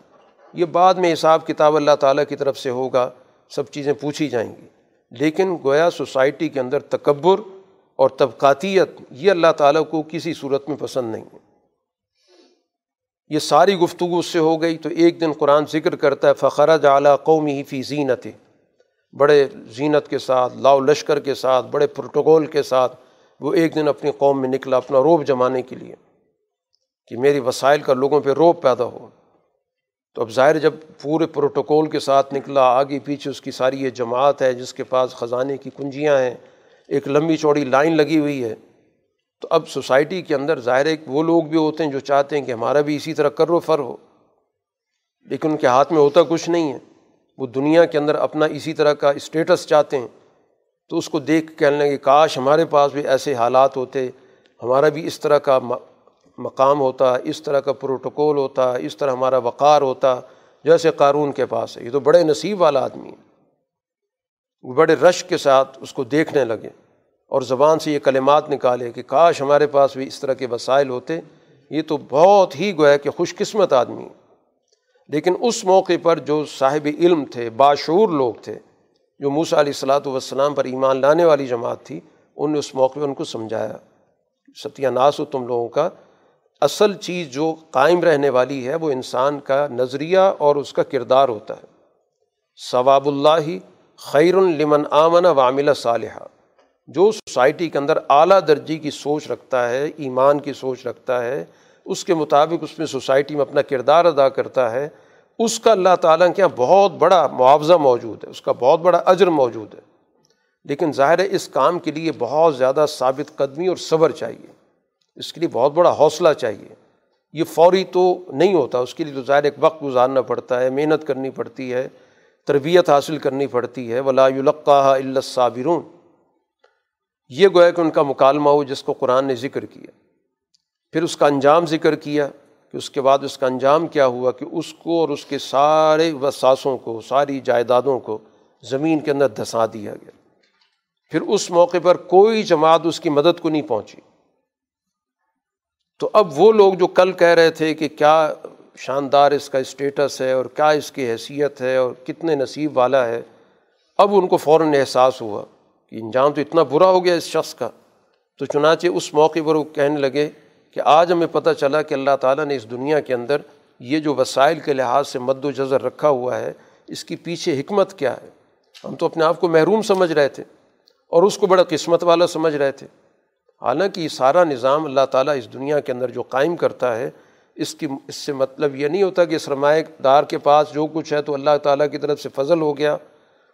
یہ بعد میں حساب کتاب اللہ تعالیٰ کی طرف سے ہوگا، سب چیزیں پوچھی جائیں گی۔ لیکن گویا سوسائٹی کے اندر تکبر اور طبقاتیت یہ اللہ تعالیٰ کو کسی صورت میں پسند نہیں ہے۔ یہ ساری گفتگو اس سے ہو گئی تو ایک دن قرآن ذکر کرتا ہے فخر اعلیٰ قومی فی زینت بڑے زینت کے ساتھ، لاؤ لشکر کے ساتھ، بڑے پروٹوکول کے ساتھ وہ ایک دن اپنی قوم میں نکلا، اپنا روب جمانے کے لیے کہ میری وسائل کا لوگوں پہ روب پیدا ہو۔ تو اب ظاہر جب پورے پروٹوکول کے ساتھ نکلا، آگے پیچھے اس کی ساری یہ جماعت ہے جس کے پاس خزانے کی کنجیاں ہیں، ایک لمبی چوڑی لائن لگی ہوئی ہے، تو اب سوسائٹی کے اندر ظاہر ایک وہ لوگ بھی ہوتے ہیں جو چاہتے ہیں کہ ہمارا بھی اسی طرح کر و فر ہو۔ لیکن ان کے ہاتھ میں ہوتا کچھ نہیں ہے۔ وہ دنیا کے اندر اپنا اسی طرح کا اسٹیٹس چاہتے ہیں۔ تو اس کو دیکھ کے کہنے لگے کاش ہمارے پاس بھی ایسے حالات ہوتے، ہمارا بھی اس طرح کا مقام ہوتا، اس طرح کا پروٹوکول ہوتا، اس طرح ہمارا وقار ہوتا، جیسے قارون کے پاس ہے۔ یہ تو بڑے نصیب والا آدمی ہے۔ بڑے رش کے ساتھ اس کو دیکھنے لگے اور زبان سے یہ کلمات نکالے کہ کاش ہمارے پاس بھی اس طرح کے وسائل ہوتے۔ یہ تو بہت ہی گویا کہ خوش قسمت آدمی ہے۔ لیکن اس موقع پر جو صاحب علم تھے، باشعور لوگ تھے، جو موسا علیہ السلاۃ والسلام پر ایمان لانے والی جماعت تھی ان نے اس موقع پہ ان کو سمجھایا۔ ستیہ ناس ہو تم لوگوں کا اصل چیز جو قائم رہنے والی ہے وہ انسان کا نظریہ اور اس کا کردار ہوتا ہے۔ ثواب اللہ خیر لمن آمن وامل صالحہ جو سوسائٹی کے اندر اعلیٰ درجے کی سوچ رکھتا ہے، ایمان کی سوچ رکھتا ہے، اس کے مطابق اس میں سوسائٹی میں اپنا کردار ادا کرتا ہے، اس کا اللہ تعالیٰ کے یہاں بہت بڑا معاوضہ موجود ہے، اس کا بہت بڑا اجر موجود ہے۔ لیکن ظاہر ہے اس کام کے لیے بہت زیادہ ثابت قدمی اور صبر چاہیے۔ اس کے لیے بہت بڑا حوصلہ چاہیے۔ یہ فوری تو نہیں ہوتا، اس کے لیے تو ظاہر ایک وقت گزارنا پڑتا ہے، محنت کرنی پڑتی ہے، تربیت حاصل کرنی پڑتی ہے۔ ولا اللہ صابرون یہ گویا کہ ان کا مکالمہ ہو جس کو قرآن نے ذکر کیا۔ پھر اس کا انجام ذکر کیا کہ اس کے بعد اس کا انجام کیا ہوا کہ اس کو اور اس کے سارے وساسوں کو، ساری جائیدادوں کو زمین کے اندر دھسا دیا گیا۔ پھر اس موقع پر کوئی جماعت اس کی مدد کو نہیں پہنچی۔ تو اب وہ لوگ جو کل کہہ رہے تھے کہ کیا شاندار اس کا اسٹیٹس ہے اور کیا اس کی حیثیت ہے اور کتنے نصیب والا ہے، اب ان کو فوراً احساس ہوا کہ انجام تو اتنا برا ہو گیا اس شخص کا۔ تو چنانچہ اس موقع پر وہ کہنے لگے کہ آج ہمیں پتہ چلا کہ اللہ تعالیٰ نے اس دنیا کے اندر یہ جو وسائل کے لحاظ سے مد و جذر رکھا ہوا ہے، اس کی پیچھے حکمت کیا ہے۔ ہم تو اپنے آپ کو محروم سمجھ رہے تھے اور اس کو بڑا قسمت والا سمجھ رہے تھے۔ حالانکہ یہ سارا نظام اللہ تعالیٰ اس دنیا کے اندر جو قائم کرتا ہے، اس کی، اس سے مطلب یہ نہیں ہوتا کہ سرمایہ دار کے پاس جو کچھ ہے تو اللہ تعالیٰ کی طرف سے فضل ہو گیا۔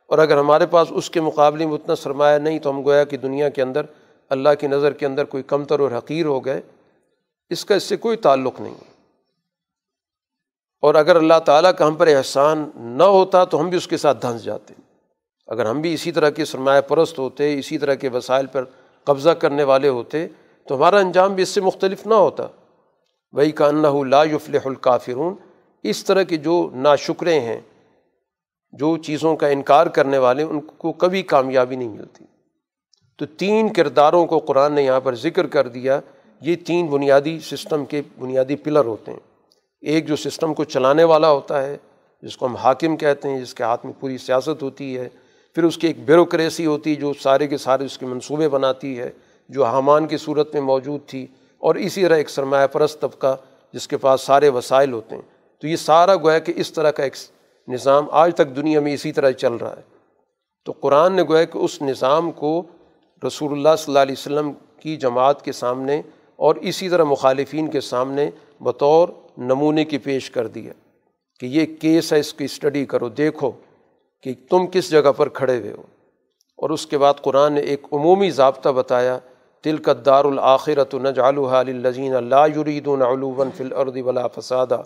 اور اگر ہمارے پاس اس کے مقابلے میں اتنا سرمایہ نہیں تو ہم گویا کہ دنیا کے اندر اللہ کی نظر کے اندر کوئی کمتر اور حقیر ہو گئے۔ اس کا اس سے کوئی تعلق نہیں۔ اور اگر اللہ تعالیٰ کا ہم پر احسان نہ ہوتا تو ہم بھی اس کے ساتھ دھنس جاتے۔ اگر ہم بھی اسی طرح کے سرمایہ پرست ہوتے، اسی طرح کے وسائل پر قبضہ کرنے والے ہوتے تو ہمارا انجام بھی اس سے مختلف نہ ہوتا۔ وہی کا انّا لا یفلح الکافرون، اس طرح کے جو ناشکرے ہیں، جو چیزوں کا انکار کرنے والے، ان کو کبھی کامیابی نہیں ملتی۔ تو تین کرداروں کو قرآن نے یہاں پر ذکر کر دیا۔ یہ تین بنیادی سسٹم کے بنیادی پلر ہوتے ہیں۔ ایک جو سسٹم کو چلانے والا ہوتا ہے، جس کو ہم حاکم کہتے ہیں، جس کے ہاتھ میں پوری سیاست ہوتی ہے پھر اس کی ایک بیوروکریسی ہوتی ہے جو سارے کے سارے اس کے منصوبے بناتی ہے، جو حامان کی صورت میں موجود تھی، اور اسی طرح ایک سرمایہ پرست طبقہ جس کے پاس سارے وسائل ہوتے ہیں۔ تو یہ سارا گویا کہ اس طرح کا ایک نظام آج تک دنیا میں اسی طرح چل رہا ہے۔ تو قرآن نے گویا کہ اس نظام کو رسول اللہ صلی اللہ علیہ وسلم کی جماعت کے سامنے اور اسی طرح مخالفین کے سامنے بطور نمونے کی پیش کر دیا کہ یہ کیس ہے، اس کی اسٹڈی کرو، دیکھو۔ کہ تم کس جگہ پر کھڑے ہوئے ہو۔ اور اس کے بعد قرآن نے ایک عمومی ضابطہ بتایا تل کا دار الآخرت الزین اللہ یریدون علوم فل ارد ولا فسادہ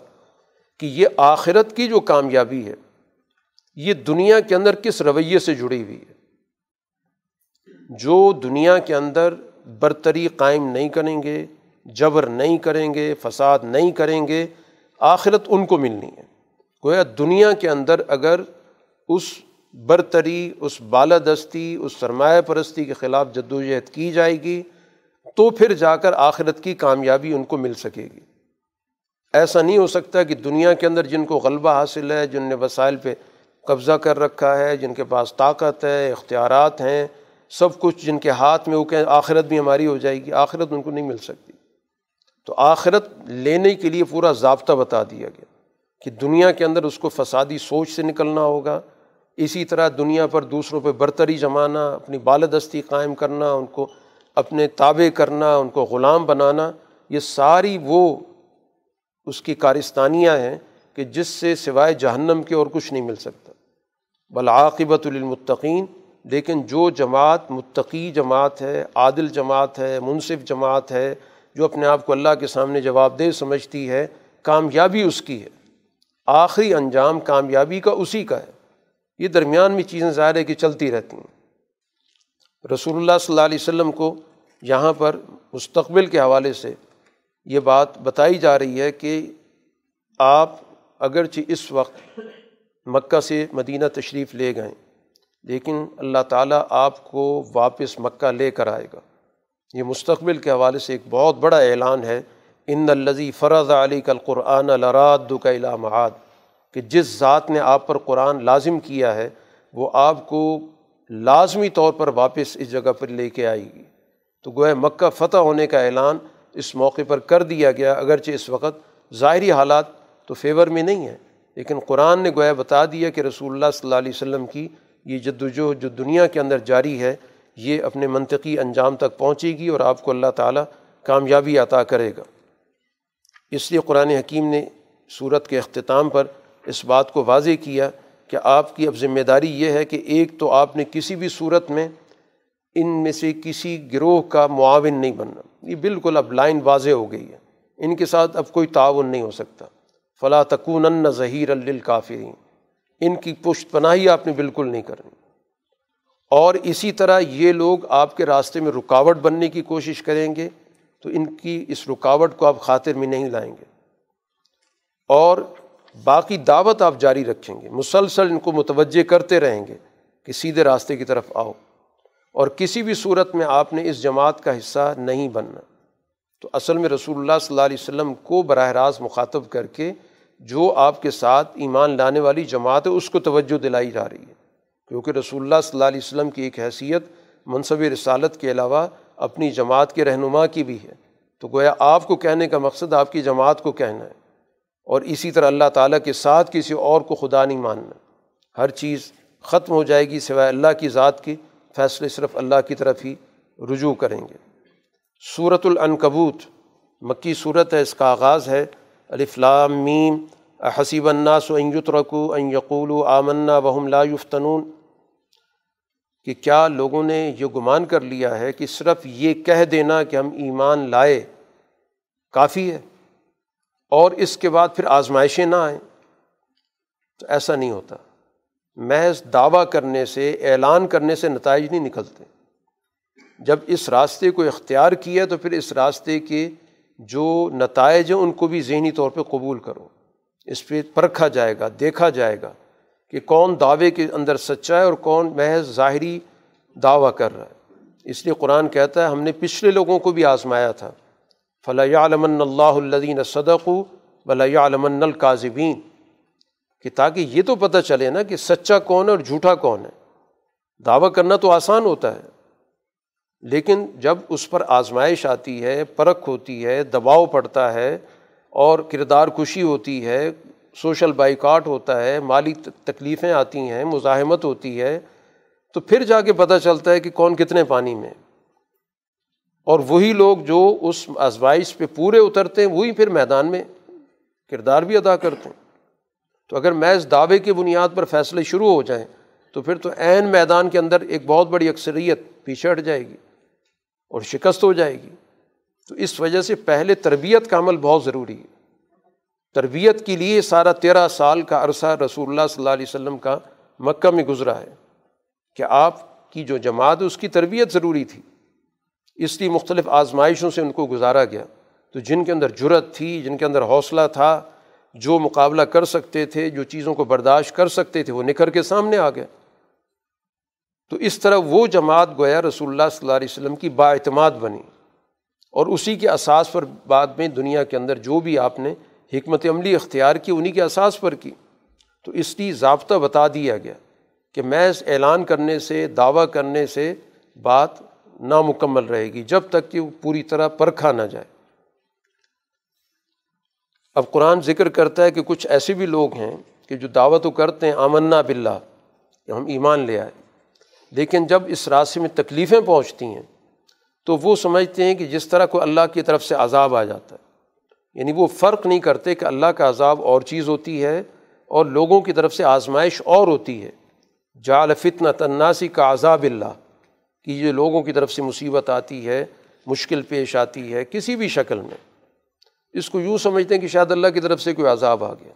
کہ یہ آخرت کی جو کامیابی ہے، یہ دنیا کے اندر کس رویے سے جڑی ہوئی ہے۔ جو دنیا کے اندر برتری قائم نہیں کریں گے، جبر نہیں کریں گے، فساد نہیں کریں گے، آخرت ان کو ملنی ہے۔ گویا دنیا کے اندر اگر اس برتری، اس بالادستی، اس سرمایہ پرستی کے خلاف جد وجہد کی جائے گی تو پھر جا کر آخرت کی کامیابی ان کو مل سکے گی۔ ایسا نہیں ہو سکتا کہ دنیا کے اندر جن کو غلبہ حاصل ہے، جن نے وسائل پہ قبضہ کر رکھا ہے، جن کے پاس طاقت ہے، اختیارات ہیں، سب کچھ جن کے ہاتھ میں وہ کہیں آخرت بھی ہماری ہو جائے گی، آخرت ان کو نہیں مل سکتی۔ تو آخرت لینے کے لیے پورا ضابطہ بتا دیا گیا کہ دنیا کے اندر اس کو فسادی سوچ سے نکلنا ہوگا اسی طرح دنیا پر دوسروں پہ برتری جمانا، اپنی بالدستی قائم کرنا، ان کو اپنے تابع کرنا، ان کو غلام بنانا، یہ ساری وہ اس کی کارستانیاں ہیں کہ جس سے سوائے جہنم کے اور کچھ نہیں مل سکتا۔ بلعاقبۃ للمتقین، لیکن جو جماعت، متقی جماعت ہے، عادل جماعت ہے، منصف جماعت ہے، جو اپنے آپ کو اللہ کے سامنے جواب دہ سمجھتی ہے، کامیابی اس کی ہے۔ آخری انجام کامیابی کا اسی کا ہے۔ یہ درمیان میں چیزیں ظاہر ہے کہ چلتی رہتی ہیں۔ رسول اللہ صلی اللہ علیہ وسلم کو یہاں پر مستقبل کے حوالے سے یہ بات بتائی جا رہی ہے کہ آپ اگرچہ اس وقت مکہ سے مدینہ تشریف لے گئے، لیکن اللہ تعالیٰ آپ کو واپس مکہ لے کر آئے گا۔ یہ مستقبل کے حوالے سے ایک بہت بڑا اعلان ہے، ان الزی فرض علی کل قرآن الراد کا علامات کہ جس ذات نے آپ پر قرآن لازم کیا ہے، وہ آپ کو لازمی طور پر واپس اس جگہ پر لے کے آئے گی۔ تو گویا مکہ فتح ہونے کا اعلان اس موقع پر کر دیا گیا، اگرچہ اس وقت ظاہری حالات تو فیور میں نہیں ہیں۔ لیکن قرآن نے گویا بتا دیا کہ رسول اللہ صلی اللہ علیہ وسلم کی یہ جد وجہد جو دنیا کے اندر جاری ہے، یہ اپنے منطقی انجام تک پہنچے گی اور آپ کو اللہ تعالیٰ کامیابی عطا کرے گا۔ اس لیے قرآن حکیم نے صورت کے اختتام پر اس بات کو واضح کیا کہ آپ کی اب ذمہ داری یہ ہے کہ ایک تو آپ نے کسی بھی صورت میں ان میں سے کسی گروہ کا معاون نہیں بننا۔ یہ بالکل اب لائن واضح ہو گئی ہے۔ ان کے ساتھ اب کوئی تعاون نہیں ہو سکتا۔ فلاں تکون ظہیر الکافرین ان کی پشت پناہی آپ نے بالکل نہیں کرنی۔ اور اسی طرح یہ لوگ آپ کے راستے میں رکاوٹ بننے کی کوشش کریں گے تو ان کی اس رکاوٹ کو آپ خاطر میں نہیں لائیں گے۔ اور باقی دعوت آپ جاری رکھیں گے۔ مسلسل ان کو متوجہ کرتے رہیں گے کہ سیدھے راستے کی طرف آؤ۔ اور کسی بھی صورت میں آپ نے اس جماعت کا حصہ نہیں بننا۔ تو اصل میں رسول اللہ صلی اللہ علیہ وسلم کو براہ راست مخاطب کر کے جو آپ کے ساتھ ایمان لانے والی جماعت ہے، اس کو توجہ دلائی جا رہی ہے۔ کیونکہ رسول اللہ صلی اللہ علیہ وسلم کی ایک حیثیت منصب رسالت کے علاوہ اپنی جماعت کے رہنما کی بھی ہے۔ تو گویا آپ کو کہنے کا مقصد آپ کی جماعت کو کہنا ہے۔ اور اسی طرح اللہ تعالیٰ کے ساتھ کسی اور کو خدا نہیں ماننا۔ ہر چیز ختم ہو جائے گی سوائے اللہ کی ذات کی فیصلے صرف اللہ کی طرف ہی رجوع کریں گے۔ صورت العنکبوت، مکی صورت ہے، اس کا آغاز ہے۔ الفلام میم حسیب الناس و یترکو ان یقول آمنا وہم لا یفتنون۔ کہ کیا لوگوں نے یہ گمان کر لیا ہے کہ صرف یہ کہہ دینا کہ ہم ایمان لائے، کافی ہے۔ اور اس کے بعد پھر آزمائشیں نہ آئیں۔ تو ایسا نہیں ہوتا۔ محض دعویٰ کرنے سے، اعلان کرنے سے نتائج نہیں نکلتے۔ جب اس راستے کو اختیار کیا تو پھر اس راستے کے جو نتائج ہیں، ان کو بھی ذہنی طور پہ قبول کرو۔ اس پہ پرکھا جائے گا، دیکھا جائے گا کہ کون دعوے کے اندر سچا ہے اور کون محض ظاہری دعویٰ کر رہا ہے۔ اس لیے قرآن کہتا ہے، ہم نے پچھلے لوگوں کو بھی آزمایا تھا۔ فلاح علمن اللہ الدین صدق بلا علمن القاظبین کہ تاکہ یہ تو پتہ چلے نا کہ سچا کون ہے اور جھوٹا کون ہے۔ دعویٰ کرنا تو آسان ہوتا ہے، لیکن جب اس پر آزمائش آتی ہے، پرکھ ہوتی ہے، دباؤ پڑتا ہے اور کردار کشی ہوتی ہے، سوشل بائیکاٹ ہوتا ہے، مالی تکلیفیں آتی ہیں، مزاحمت ہوتی ہے، تو پھر جا کے پتہ چلتا ہے کہ کون کتنے پانی میں اور وہی لوگ جو اس آزمائش پہ پورے اترتے ہیں، وہی پھر میدان میں کردار بھی ادا کرتے ہیں۔ تو اگر محض دعوے کی بنیاد پر فیصلے شروع ہو جائیں، تو پھر تو عین میدان کے اندر ایک بہت بڑی اکثریت پیچھے ہٹ جائے گی اور شکست ہو جائے گی۔ تو اس وجہ سے پہلے تربیت کا عمل بہت ضروری ہے۔ تربیت کے لیے سارا تیرہ سال کا عرصہ رسول اللہ صلی اللہ علیہ وسلم کا مکہ میں گزرا ہے۔ کہ آپ کی جو جماعت اس کی تربیت ضروری تھی۔ اس لیے مختلف آزمائشوں سے ان کو گزارا گیا۔ تو جن کے اندر جرت تھی، جن کے اندر حوصلہ تھا، جو مقابلہ کر سکتے تھے، جو چیزوں کو برداشت کر سکتے تھے، وہ نکھر کے سامنے آ گئے۔ تو اس طرح وہ جماعت گویا رسول اللہ صلی اللہ علیہ وسلم کی با اعتماد بنی۔ اور اسی کے اساس پر بعد میں دنیا کے اندر جو بھی آپ نے حکمت عملی اختیار کی انہیں کے اساس پر کی۔ تو اس لیے ضابطہ بتا دیا گیا کہ محض اعلان کرنے سے، دعویٰ کرنے سے بات نامکمل رہے گی جب تک کہ وہ پوری طرح پرکھا نہ جائے۔ اب قرآن ذکر کرتا ہے کہ کچھ ایسے بھی لوگ ہیں کہ جو دعوت تو کرتے ہیں، آمنا بلّہ کہ ہم ایمان لے آئے۔ لیکن جب اس راستے میں تکلیفیں پہنچتی ہیں، تو وہ سمجھتے ہیں کہ جس طرح کو اللہ کی طرف سے عذاب آ جاتا ہے۔ یعنی وہ فرق نہیں کرتے کہ اللہ کا عذاب اور چیز ہوتی ہے اور لوگوں کی طرف سے آزمائش اور ہوتی ہے۔ جال فتن تناسی کا عذاب اللہ۔ کہ یہ لوگوں کی طرف سے مصیبت آتی ہے، مشکل پیش آتی ہے، کسی بھی شکل میں۔ اس کو یوں سمجھتے ہیں کہ شاید اللہ کی طرف سے کوئی عذاب آ گیا۔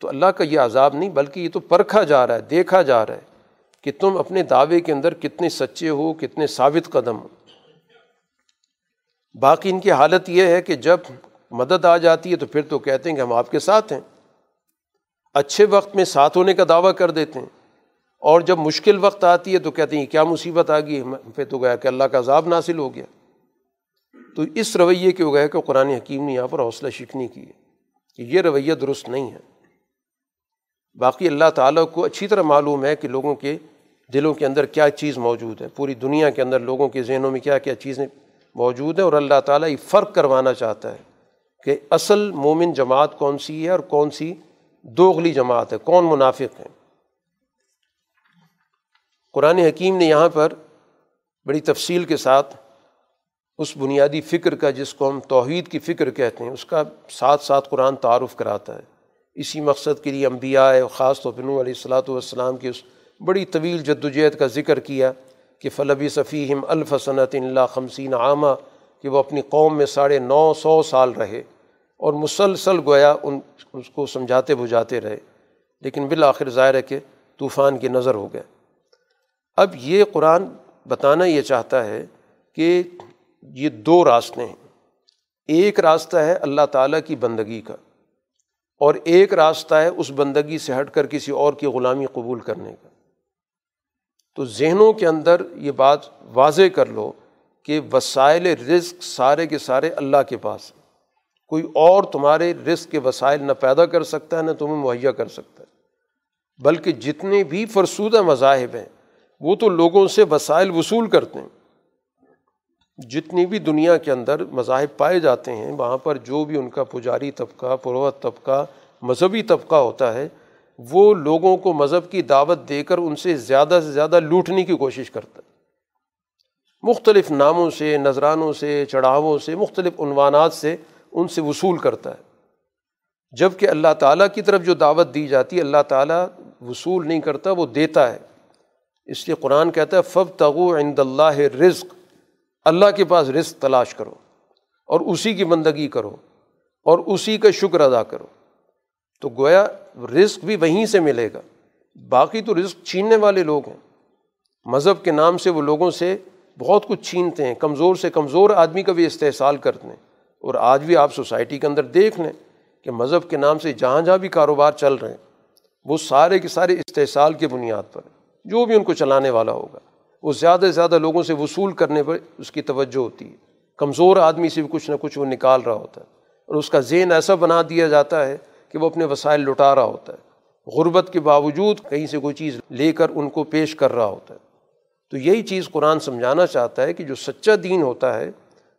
تو اللہ کا یہ عذاب نہیں، بلکہ یہ تو پرکھا جا رہا ہے، دیکھا جا رہا ہے کہ تم اپنے دعوے کے اندر کتنے سچے ہو، کتنے ثابت قدم ہو۔ باقی ان کی حالت یہ ہے کہ جب مدد آ جاتی ہے تو پھر تو کہتے ہیں کہ ہم آپ کے ساتھ ہیں۔ اچھے وقت میں ساتھ ہونے کا دعویٰ کر دیتے ہیں۔ اور جب مشکل وقت آتی ہے تو کہتے ہیں کیا مصیبت آ گئی پھر تو گیا کہ اللہ کا عذاب ناصل ہو گیا۔ تو اس رویے کے ہو گیا کہ قرآن حکیم نے یہاں پر حوصلہ شکنی کی ہے کہ یہ رویہ درست نہیں ہے۔ باقی اللہ تعالیٰ کو اچھی طرح معلوم ہے کہ لوگوں کے دلوں کے اندر کیا چیز موجود ہے۔ پوری دنیا کے اندر لوگوں کے ذہنوں میں کیا کیا چیزیں موجود ہیں اور اللہ تعالیٰ یہ فرق کروانا چاہتا ہے کہ اصل مومن جماعت کون سی ہے اور کون سی دوغلی جماعت ہے، کون منافق ہیں قرآن حکیم نے یہاں پر بڑی تفصیل کے ساتھ اس بنیادی فکر کا جس کو ہم توحید کی فکر کہتے ہیں، اس کا ساتھ ساتھ قرآن تعارف کراتا ہے۔ اسی مقصد کے لیے انبیاء خاص طور پنو علیہ الصلاۃ والسلام کی اس بڑی طویل جد وجہد کا ذکر کیا کہ فلبی صفیم الفصنت اللہ خمسین عامہ کہ وہ اپنی قوم میں ساڑھے نو سو سال رہے اور مسلسل گویا ان، اس کو سمجھاتے بجھاتے رہے۔ لیکن بالآخر ظاہر ہے کہ طوفان کی نظر ہو گئے۔ اب یہ قرآن بتانا یہ چاہتا ہے کہ یہ دو راستے ہیں۔ ایک راستہ ہے اللہ تعالیٰ کی بندگی کا اور ایک راستہ ہے اس بندگی سے ہٹ کر کسی اور کی غلامی قبول کرنے کا۔ تو ذہنوں کے اندر یہ بات واضح کر لو کہ وسائل رزق سارے کے سارے اللہ کے پاس ہیں۔ کوئی اور تمہارے رزق کے وسائل نہ پیدا کر سکتا ہے، نہ تمہیں مہیا کر سکتا ہے۔ بلکہ جتنے بھی فرسودہ مذاہب ہیں وہ تو لوگوں سے وسائل وصول کرتے ہیں۔ جتنی بھی دنیا کے اندر مذاہب پائے جاتے ہیں، وہاں پر جو بھی ان کا پجاری طبقہ، پروت طبقہ، مذہبی طبقہ ہوتا ہے، وہ لوگوں کو مذہب کی دعوت دے کر ان سے زیادہ سے زیادہ لوٹنے کی کوشش کرتا ہے۔ مختلف ناموں سے، نذرانوں سے، چڑھاووں سے، مختلف عنوانات سے ان سے وصول کرتا ہے۔ جبکہ اللہ تعالیٰ کی طرف جو دعوت دی جاتی ہے، اللہ تعالیٰ وصول نہیں کرتا، وہ دیتا ہے۔ اس لیے قرآن کہتا ہے فب تغو عند اللہ رزق اللہ کے پاس رزق تلاش کرو اور اسی کی بندگی کرو اور اسی کا شکر ادا کرو۔ تو گویا رزق بھی وہیں سے ملے گا۔ باقی تو رزق چھیننے والے لوگ ہیں۔ مذہب کے نام سے وہ لوگوں سے بہت کچھ چھینتے ہیں۔ کمزور سے کمزور آدمی کا بھی استحصال کرتے ہیں اور آج بھی آپ سوسائٹی کے اندر دیکھ لیں کہ مذہب کے نام سے جہاں جہاں بھی کاروبار چل رہے ہیں، وہ سارے کے سارے استحصال کی بنیاد پر جو بھی ان کو چلانے والا ہوگا۔ وہ زیادہ سے زیادہ لوگوں سے وصول کرنے پر اس کی توجہ ہوتی ہے۔ کمزور آدمی سے بھی کچھ نہ کچھ وہ نکال رہا ہوتا ہے۔ اور اس کا ذہن ایسا بنا دیا جاتا ہے کہ وہ اپنے وسائل لٹا رہا ہوتا ہے۔ غربت کے باوجود کہیں سے کوئی چیز لے کر ان کو پیش کر رہا ہوتا ہے۔ تو یہی چیز قرآن سمجھانا چاہتا ہے کہ جو سچا دین ہوتا ہے،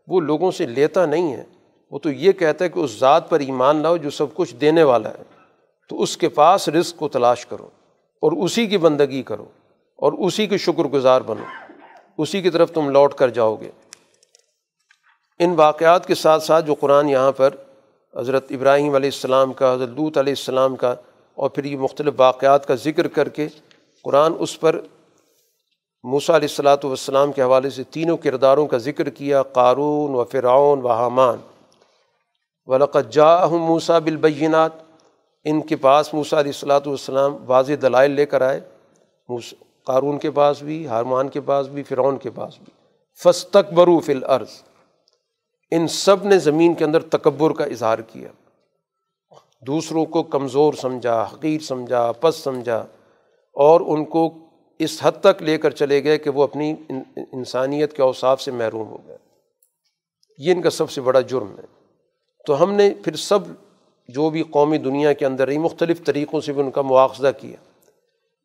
وہ لوگوں سے لیتا نہیں ہے۔ وہ تو یہ کہتا ہے کہ اس ذات پر ایمان لاؤ جو سب کچھ دینے والا ہے۔ تو اس کے پاس رزق کو تلاش کرو اور اسی کی بندگی کرو۔ اور اسی کے شکر گزار بنو۔ اسی کی طرف تم لوٹ کر جاؤ گے۔ ان واقعات کے ساتھ ساتھ جو قرآن یہاں پر حضرت ابراہیم علیہ السلام کا، حضرت لوت علیہ السلام کا اور پھر یہ مختلف واقعات کا ذکر کر کے قرآن اس پر موسیٰ علیہ السلاۃ والسلام کے حوالے سے تینوں کرداروں کا ذکر کیا، قارون و فرعون و حامان۔ ولقت جا موسیٰ بالبینات ان کے پاس موسیٰ علیہ السلاۃ والسلام واضح دلائل لے کر آئے۔ قارون کے پاس بھی حرمان کے پاس بھی، فرعون کے پاس بھی۔ فستق برو فل عرض ان سب نے زمین کے اندر تکبر کا اظہار کیا۔ دوسروں کو کمزور سمجھا، حقیر سمجھا، پس سمجھا۔ اور ان کو اس حد تک لے کر چلے گئے کہ وہ اپنی انسانیت کے اوصاف سے محروم ہو گئے۔ یہ ان کا سب سے بڑا جرم ہے۔ تو ہم نے پھر سب جو بھی قومی دنیا کے اندر رہی، مختلف طریقوں سے بھی ان کا مواخذہ کیا۔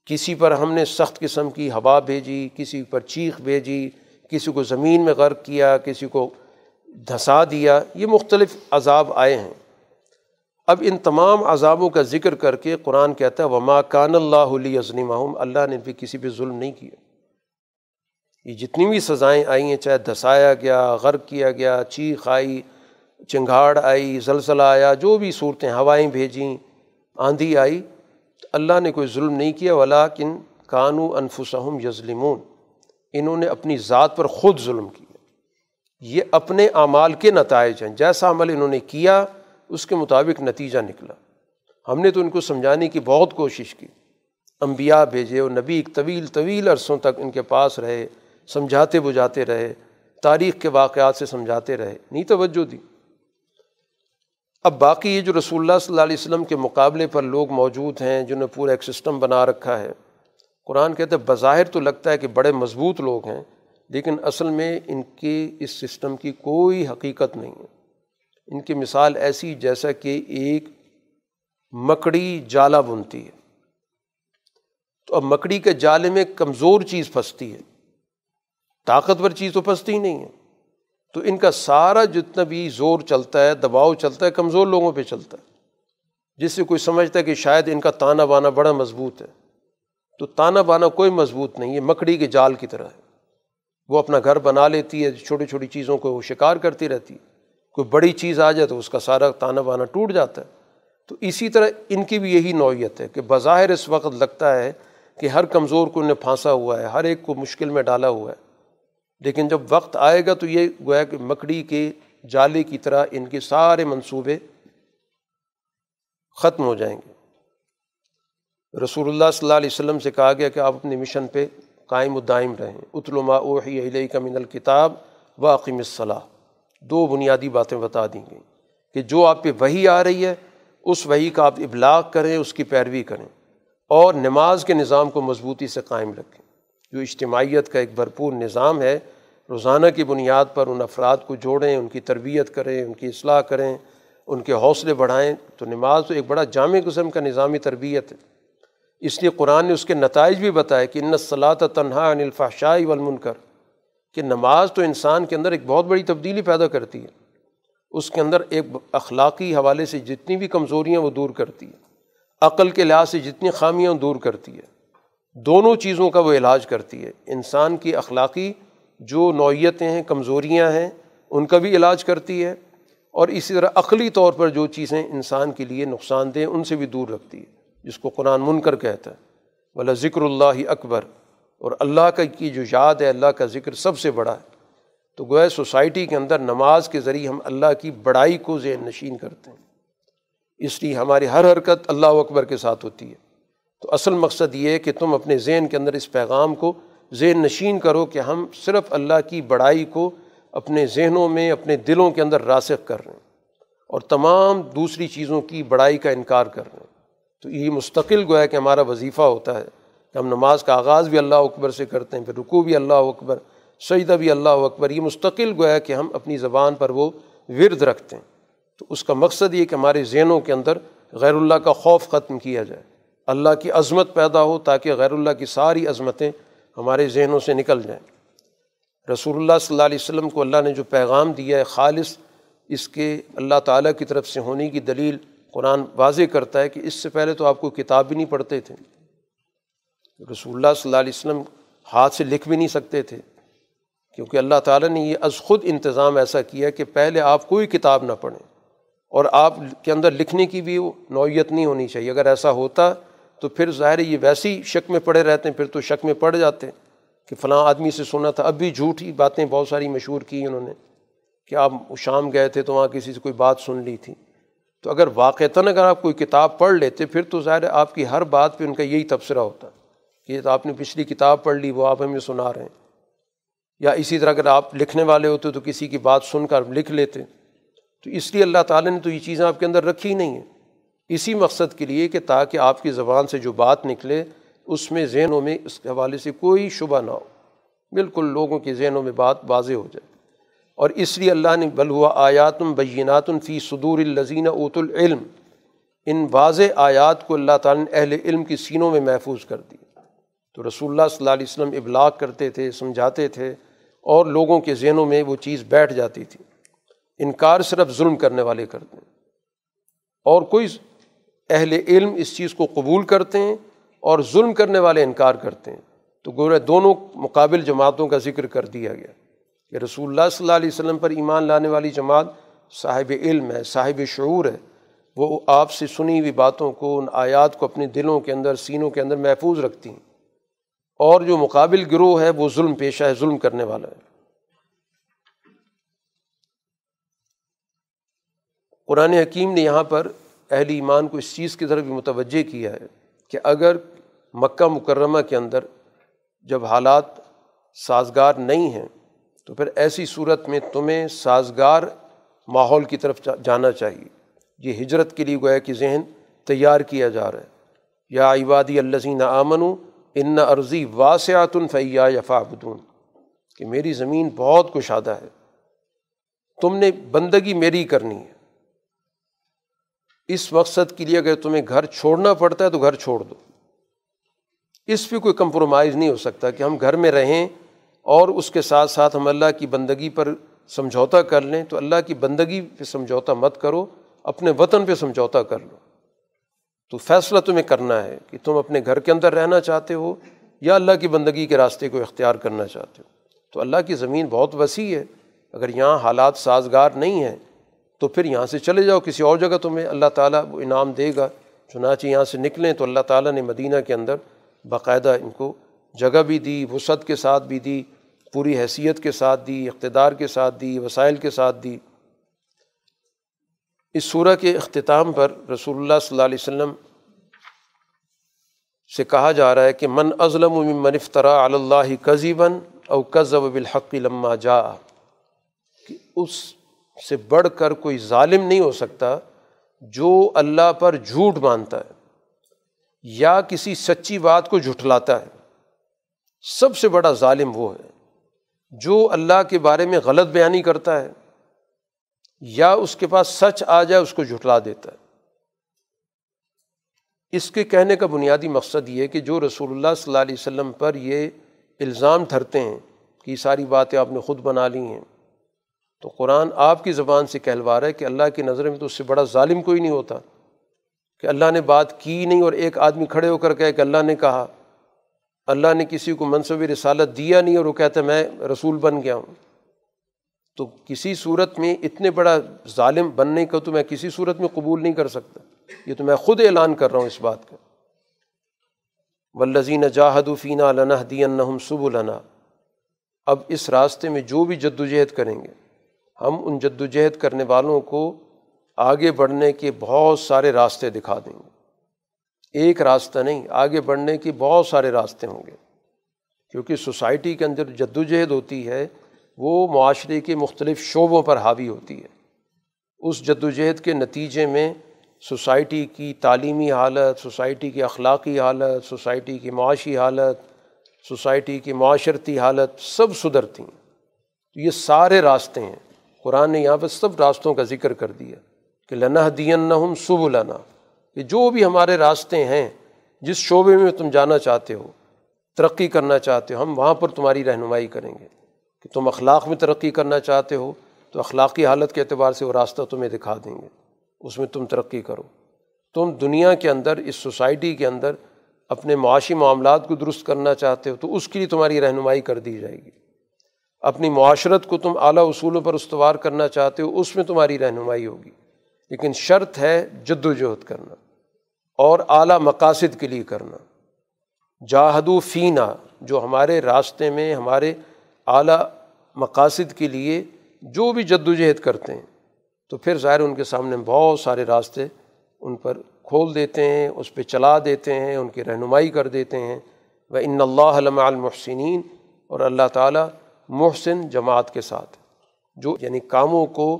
کسی پر ہم نے سخت قسم کی ہوا بھیجی، کسی پر چیخ بھیجی، کسی کو زمین میں غرق کیا، کسی کو دھسا دیا، یہ مختلف عذاب آئے ہیں۔ اب ان تمام عذابوں کا ذکر کر کے قرآن کہتا ہے، وما کان اللہ علیہ ازنی اللہ نے بھی کسی پہ ظلم نہیں کیا۔ یہ جتنی بھی سزائیں آئی ہیں، چاہے دھسایا گیا، غرق کیا گیا، چیخ آئی، چنگھاڑ آئی، زلزلہ آیا، جو بھی صورتیں ہوائیں بھیجیں، آندھی آئی اللہ نے کوئی ظلم نہیں کیا ولا کن کانو انفسہم یظلمون، انہوں نے اپنی ذات پر خود ظلم کیا۔ یہ اپنے اعمال کے نتائج ہیں۔ جیسا عمل انہوں نے کیا، اس کے مطابق نتیجہ نکلا۔ ہم نے تو ان کو سمجھانے کی بہت کوشش کی۔ انبیاء بھیجے اور نبی طویل طویل عرصوں تک ان کے پاس رہے، سمجھاتے بجھاتے رہے، تاریخ کے واقعات سے سمجھاتے رہے۔ نہیں توجہ دی۔ اب باقی یہ جو رسول اللہ صلی اللہ علیہ وسلم کے مقابلے پر لوگ موجود ہیں، جنہوں نے پورا ایک سسٹم بنا رکھا ہے، قرآن کہتے ہیں، بظاہر تو لگتا ہے کہ بڑے مضبوط لوگ ہیں، لیکن اصل میں ان کے اس سسٹم کی کوئی حقیقت نہیں ہے۔ ان کی مثال ایسی، جیسا کہ ایک مکڑی جالا بنتی ہے۔ تو اب مکڑی کے جالے میں کمزور چیز پھنستی ہے، طاقتور چیز تو پھنستی ہی نہیں ہے۔ تو ان کا سارا جتنا بھی زور چلتا ہے، دباؤ چلتا ہے، کمزور لوگوں پہ چلتا ہے۔ جس سے کوئی سمجھتا ہے کہ شاید ان کا تانا بانا بڑا مضبوط ہے۔ تو تانا بانا کوئی مضبوط نہیں ہے، مکڑی کے جال کی طرح ہے۔ وہ اپنا گھر بنا لیتی ہے، چھوٹی چھوٹی چیزوں کو وہ شکار کرتی رہتی ہے۔ کوئی بڑی چیز آ جائے تو اس کا سارا تانا بانا ٹوٹ جاتا ہے۔ تو اسی طرح ان کی بھی یہی نوعیت ہے کہ بظاہر اس وقت لگتا ہے کہ ہر کمزور کو انہیں پھانسا ہوا ہے، ہر ایک کو مشکل میں ڈالا ہوا ہے۔ لیکن جب وقت آئے گا تو یہ گویا کہ مکڑی کے جالے کی طرح ان کے سارے منصوبے ختم ہو جائیں گے۔ رسول اللہ صلی اللہ علیہ وسلم سے کہا گیا کہ آپ اپنے مشن پہ قائم و دائم رہیں۔ اتلما اوحی علیہ کا من الکتاب و عقیم الصلاح دو بنیادی باتیں بتا دی گئیں کہ جو آپ پہ وہی آ رہی ہے، اس وہی کا آپ ابلاغ کریں، اس کی پیروی کریں اور نماز کے نظام کو مضبوطی سے قائم رکھیں۔ جو اجتماعیت کا ایک بھرپور نظام ہے روزانہ کی بنیاد پر ان افراد کو جوڑیں، ان کی تربیت کریں، ان کی اصلاح کریں، ان کے حوصلے بڑھائیں۔ تو نماز تو ایک بڑا جامع قسم کا نظامی تربیت ہے۔ اس لیے قرآن نے اس کے نتائج بھی بتائے کہ ان صلاح تنہا ان الفاشائی والمنکر کہ نماز تو انسان کے اندر ایک بہت بڑی تبدیلی پیدا کرتی ہے۔ اس کے اندر ایک اخلاقی حوالے سے جتنی بھی کمزوریاں وہ دور کرتی ہے۔ عقل کے لحاظ سے جتنی خامیاں دور کرتی ہے۔ دونوں چیزوں کا وہ علاج کرتی ہے۔ انسان کی اخلاقی جو نوعیتیں ہیں، کمزوریاں ہیں، ان کا بھی علاج کرتی ہے اور اسی طرح عقلی طور پر جو چیزیں انسان کے لیے نقصان دہ ان سے بھی دور رکھتی ہے، جس کو قرآن من کر کہتا ہے۔ بلا ذکر اللہ اکبر اور اللہ کا کی جو یاد ہے، اللہ کا ذکر سب سے بڑا ہے۔ تو گویا سوسائٹی کے اندر نماز کے ذریعے ہم اللہ کی بڑائی کو ذہن نشین کرتے ہیں۔ اس لیے ہماری ہر حرکت اللہ اکبر کے ساتھ ہوتی ہے۔ تو اصل مقصد یہ ہے کہ تم اپنے ذہن کے اندر اس پیغام کو ذہن نشین کرو کہ ہم صرف اللہ کی بڑائی کو اپنے ذہنوں میں، اپنے دلوں کے اندر راسخ کر رہے ہیں اور تمام دوسری چیزوں کی بڑائی کا انکار کر رہے ہیں۔ تو یہ مستقل گویا کہ ہمارا وظیفہ ہوتا ہے کہ ہم نماز کا آغاز بھی اللہ اکبر سے کرتے ہیں، پھر رکوع بھی اللہ اکبر، سجدہ بھی اللہ اکبر یہ مستقل گویا کہ ہم اپنی زبان پر وہ ورد رکھتے ہیں۔ تو اس کا مقصد یہ کہ ہمارے ذہنوں کے اندر غیر اللہ کا خوف ختم کیا جائے۔ اللہ کی عظمت پیدا ہو تاکہ غیر اللہ کی ساری عظمتیں ہمارے ذہنوں سے نکل جائیں۔ رسول اللہ صلی اللہ علیہ وسلم کو اللہ نے جو پیغام دیا ہے خالص، اس کے اللہ تعالیٰ کی طرف سے ہونے کی دلیل قرآن واضح کرتا ہے کہ اس سے پہلے تو آپ کو کتاب بھی نہیں پڑھتے تھے۔ رسول اللہ صلی اللہ علیہ وسلم ہاتھ سے لکھ بھی نہیں سکتے تھے۔ کیونکہ اللہ تعالیٰ نے یہ از خود انتظام ایسا کیا کہ پہلے آپ کوئی کتاب نہ پڑھیں اور آپ کے اندر لکھنے کی بھی نوعیت نہیں ہونی چاہیے۔ اگر ایسا ہوتا تو پھر ظاہر یہ ویسی شک میں پڑے رہتے ہیں، پھر تو شک میں پڑ جاتے ہیں کہ فلاں آدمی سے سنا تھا۔ اب بھی جھوٹی باتیں بہت ساری مشہور کی انہوں نے کہ آپ شام گئے تھے تو وہاں کسی سے کوئی بات سن لی تھی۔ تو اگر واقعتاً اگر آپ کوئی کتاب پڑھ لیتے، پھر تو ظاہر آپ کی ہر بات پہ ان کا یہی تبصرہ ہوتا۔ کہ تو آپ نے پچھلی کتاب پڑھ لی، وہ آپ ہمیں سنا رہے ہیں۔ یا اسی طرح اگر آپ لکھنے والے ہوتے تو کسی کی بات سن کر لکھ لیتے۔ تو اس لیے اللہ تعالیٰ نے تو یہ چیزیں آپ کے اندر رکھی ہی نہیں ہیں۔ اسی مقصد کے لیے کہ تاکہ آپ کی زبان سے جو بات نکلے، اس میں ذہنوں میں اس کے حوالے سے کوئی شبہ نہ ہو۔ بالکل لوگوں کے ذہنوں میں بات واضح ہو جائے۔ اور اس لیے اللہ نے بل ہوا آیات بینات فی صدور الزین اوت العلم۔ ان واضح آیات کو اللہ تعالیٰ نے اہل علم کی سینوں میں محفوظ کر دی۔ تو رسول اللہ صلی اللہ علیہ وسلم ابلاغ کرتے تھے، سمجھاتے تھے اور لوگوں کے ذہنوں میں وہ چیز بیٹھ جاتی تھی۔ انکار صرف ظلم کرنے والے کرتے ہیں۔ اور کوئی اہل علم اس چیز کو قبول کرتے ہیں اور ظلم کرنے والے انکار کرتے ہیں۔ تو گورے دونوں مقابل جماعتوں کا ذکر کر دیا گیا کہ رسول اللہ صلی اللہ علیہ وسلم پر ایمان لانے والی جماعت صاحب علم ہے، صاحب شعور ہے۔ وہ آپ سے سنی ہوئی باتوں کو، ان آیات کو اپنے دلوں کے اندر، سینوں کے اندر محفوظ رکھتی ہیں۔ اور جو مقابل گروہ ہے، وہ ظلم پیشہ ہے، ظلم کرنے والا ہے۔ قرآن حکیم نے یہاں پر اہل ایمان کو اس چیز کی طرف بھی متوجہ کیا ہے کہ اگر مکہ مکرمہ کے اندر جب حالات سازگار نہیں ہیں، تو پھر ایسی صورت میں تمہیں سازگار ماحول کی طرف جانا چاہیے۔ یہ ہجرت کے لیے گویا کہ ذہن تیار کیا جا رہا ہے۔ یا عبادی الزین آمن ان عرضی واسعت الفیہ یفابدون کہ میری زمین بہت کشادہ ہے۔ تم نے بندگی میری کرنی ہے۔ اس مقصد کے لیے اگر تمہیں گھر چھوڑنا پڑتا ہے تو گھر چھوڑ دو۔ اس پہ کوئی کمپرومائز نہیں ہو سکتا کہ ہم گھر میں رہیں اور اس کے ساتھ ساتھ ہم اللہ کی بندگی پر سمجھوتا کر لیں۔ تو اللہ کی بندگی پہ سمجھوتا مت کرو، اپنے وطن پہ سمجھوتا کر لو۔ تو فیصلہ تمہیں کرنا ہے کہ تم اپنے گھر کے اندر رہنا چاہتے ہو یا اللہ کی بندگی کے راستے کو اختیار کرنا چاہتے ہو۔ تو اللہ کی زمین بہت وسیع ہے۔ اگر یہاں حالات سازگار نہیں ہیں تو پھر یہاں سے چلے جاؤ، کسی اور جگہ تمہیں اللہ تعالیٰ وہ انعام دے گا۔ چنانچہ یہاں سے نکلیں تو اللہ تعالیٰ نے مدینہ کے اندر باقاعدہ ان کو جگہ بھی دی، وسعت کے ساتھ بھی دی، پوری حیثیت کے ساتھ دی، اقتدار کے ساتھ دی، وسائل کے ساتھ دی۔ اس صورح کے اختتام پر رسول اللہ صلی اللہ علیہ وسلم سے کہا جا رہا ہے کہ من ازلم منفطرا اللہ کذیباً او کذب بالحق لما جا کہ اس سے بڑھ کر کوئی ظالم نہیں ہو سکتا جو اللہ پر جھوٹ مانتا ہے یا کسی سچی بات کو جھٹلاتا ہے۔ سب سے بڑا ظالم وہ ہے جو اللہ کے بارے میں غلط بیانی کرتا ہے یا اس کے پاس سچ آ جائے اس کو جھٹلا دیتا ہے۔ اس کے کہنے کا بنیادی مقصد یہ کہ جو رسول اللہ صلی اللہ علیہ وسلم پر یہ الزام دھرتے ہیں کہ یہ ساری باتیں آپ نے خود بنا لی ہیں تو قرآن آپ کی زبان سے کہلوا رہا ہے کہ اللہ کی نظر میں تو اس سے بڑا ظالم کوئی نہیں ہوتا، کہ اللہ نے بات کی نہیں اور ایک آدمی کھڑے ہو کر کہے کہ اللہ نے کہا۔ اللہ نے کسی کو منصب رسالت دیا نہیں اور وہ کہتا ہے میں رسول بن گیا ہوں۔ تو کسی صورت میں اتنے بڑا ظالم بننے کا تو میں کسی صورت میں قبول نہیں کر سکتا۔ یہ تو میں خود اعلان کر رہا ہوں اس بات کا۔ ولزین جاہد فینہ لنا دین سب النا اب اس راستے میں جو بھی جد وجہد کریں گے ہم ان جد وجہد کرنے والوں کو آگے بڑھنے کے بہت سارے راستے دکھا دیں گے۔ ایک راستہ نہیں، آگے بڑھنے کے بہت سارے راستے ہوں گے۔ کیونکہ سوسائٹی کے اندر جد وجہد ہوتی ہے، وہ معاشرے کے مختلف شعبوں پر حاوی ہوتی ہے۔ اس جد وجہد کے نتیجے میں سوسائٹی کی تعلیمی حالت، سوسائٹی کی اخلاقی حالت، سوسائٹی کی معاشی حالت، سوسائٹی کی معاشرتی حالت سب سدھرتی ہیں۔ تو یہ سارے راستے ہیں۔ قرآن نے یہاں پر سب راستوں کا ذکر کر دیا کہ لنا دین نہ ہم سب لنا کہ جو بھی ہمارے راستے ہیں، جس شعبے میں تم جانا چاہتے ہو، ترقی کرنا چاہتے ہو، ہم وہاں پر تمہاری رہنمائی کریں گے۔ کہ تم اخلاق میں ترقی کرنا چاہتے ہو، تو اخلاقی حالت کے اعتبار سے وہ راستہ تمہیں دکھا دیں گے۔ اس میں تم ترقی کرو۔ تم دنیا کے اندر، اس سوسائٹی کے اندر اپنے معاشی معاملات کو درست کرنا چاہتے ہو، تو اس کے لیے تمہاری رہنمائی کر دی جائے گی۔ اپنی معاشرت کو تم اعلیٰ اصولوں پر استوار کرنا چاہتے ہو، اس میں تمہاری رہنمائی ہوگی۔ لیکن شرط ہے جد وجہد کرنا اور اعلیٰ مقاصد کے لیے کرنا۔ جاہدو فینہ جو ہمارے راستے میں، ہمارے اعلیٰ مقاصد کے لیے جو بھی جد وجہد کرتے ہیں، تو پھر ظاہر ان کے سامنے بہت سارے راستے ان پر کھول دیتے ہیں، اس پہ چلا دیتے ہیں، ان کی رہنمائی کر دیتے ہیں۔ وہ ان اللہ علم المحسنین اور اللہ تعالیٰ محسن جماعت کے ساتھ، جو یعنی کاموں کو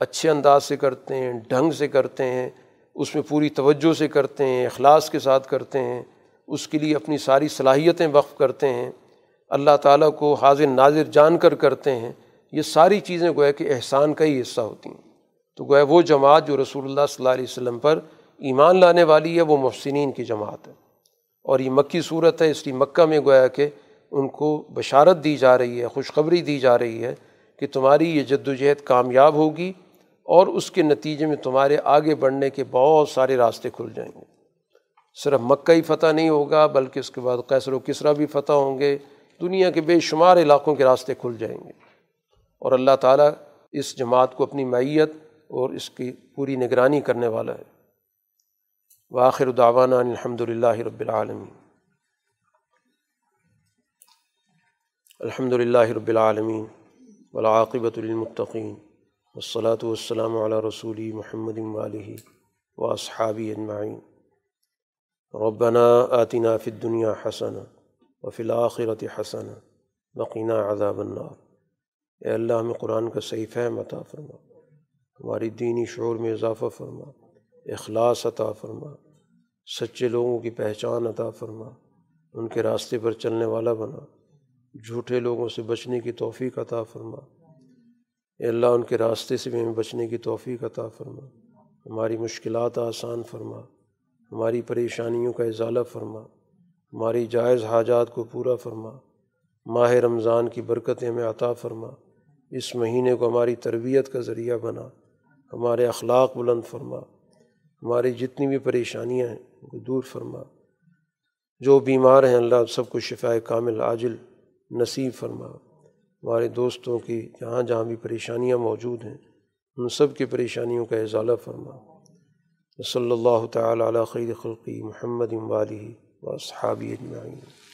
اچھے انداز سے کرتے ہیں، ڈھنگ سے کرتے ہیں، اس میں پوری توجہ سے کرتے ہیں، اخلاص کے ساتھ کرتے ہیں، اس کے لیے اپنی ساری صلاحیتیں وقف کرتے ہیں، اللہ تعالیٰ کو حاضر ناظر جان کر کرتے ہیں، یہ ساری چیزیں گویا کہ احسان کا ہی حصہ ہوتی ہیں۔ تو گویا وہ جماعت جو رسول اللہ صلی اللہ علیہ وسلم پر ایمان لانے والی ہے، وہ محسنین کی جماعت ہے۔ اور یہ مکی صورت ہے، اس لیے مکہ میں گویا کہ ان کو بشارت دی جا رہی ہے، خوشخبری دی جا رہی ہے کہ تمہاری یہ جد و جہد کامیاب ہوگی اور اس کے نتیجے میں تمہارے آگے بڑھنے کے بہت سارے راستے کھل جائیں گے۔ صرف مکہ ہی فتح نہیں ہوگا، بلکہ اس کے بعد قیصر و کسرا بھی فتح ہوں گے۔ دنیا کے بے شمار علاقوں کے راستے کھل جائیں گے۔ اور اللہ تعالیٰ اس جماعت کو اپنی معیت اور اس کی پوری نگرانی کرنے والا ہے۔ واخر داوانہ الحمد للہ رب العالمین۔ الحمد للہ رب العالمین ولاقبۃ المطقین والصلاة والسلام علی رسولی محمد علیہ و اصحابی اجمعین. ربنا آتنا فی الدنیا حسن و فی الآخرت حسن بقینہ عذاب النار. اے اللہ، ہمیں قرآن کا صحیح فہم عطا فرما ہماری دینی شعور میں اضافہ فرما، اخلاص عطا فرما، سچے لوگوں کی پہچان عطا فرما، ان کے راستے پر چلنے والا بنا جھوٹے لوگوں سے بچنے کی توفیق عطا فرما۔ اے اللہ، ان کے راستے سے بھی ہمیں بچنے کی توفیق عطا فرما۔ ہماری مشکلات آسان فرما۔ ہماری پریشانیوں کا اضالہ فرما۔ ہماری جائز حاجات کو پورا فرما۔ ماہ رمضان کی برکتیں ہمیں عطا فرما۔ اس مہینے کو ہماری تربیت کا ذریعہ بنا۔ ہمارے اخلاق بلند فرما۔ ہماری جتنی بھی پریشانیاں ہیں، ان کو دور فرما۔ جو بیمار ہیں، اللہ سب کو شفا کامل، عاجل نصیب فرما۔ ہمارے دوستوں کی جہاں جہاں بھی پریشانیاں موجود ہیں، ان سب کی پریشانیوں کا اضالہ فرما۔ صلی اللہ تعالیٰ علیہ خیر خلقی محمد اموالی و صحابی اجمعین۔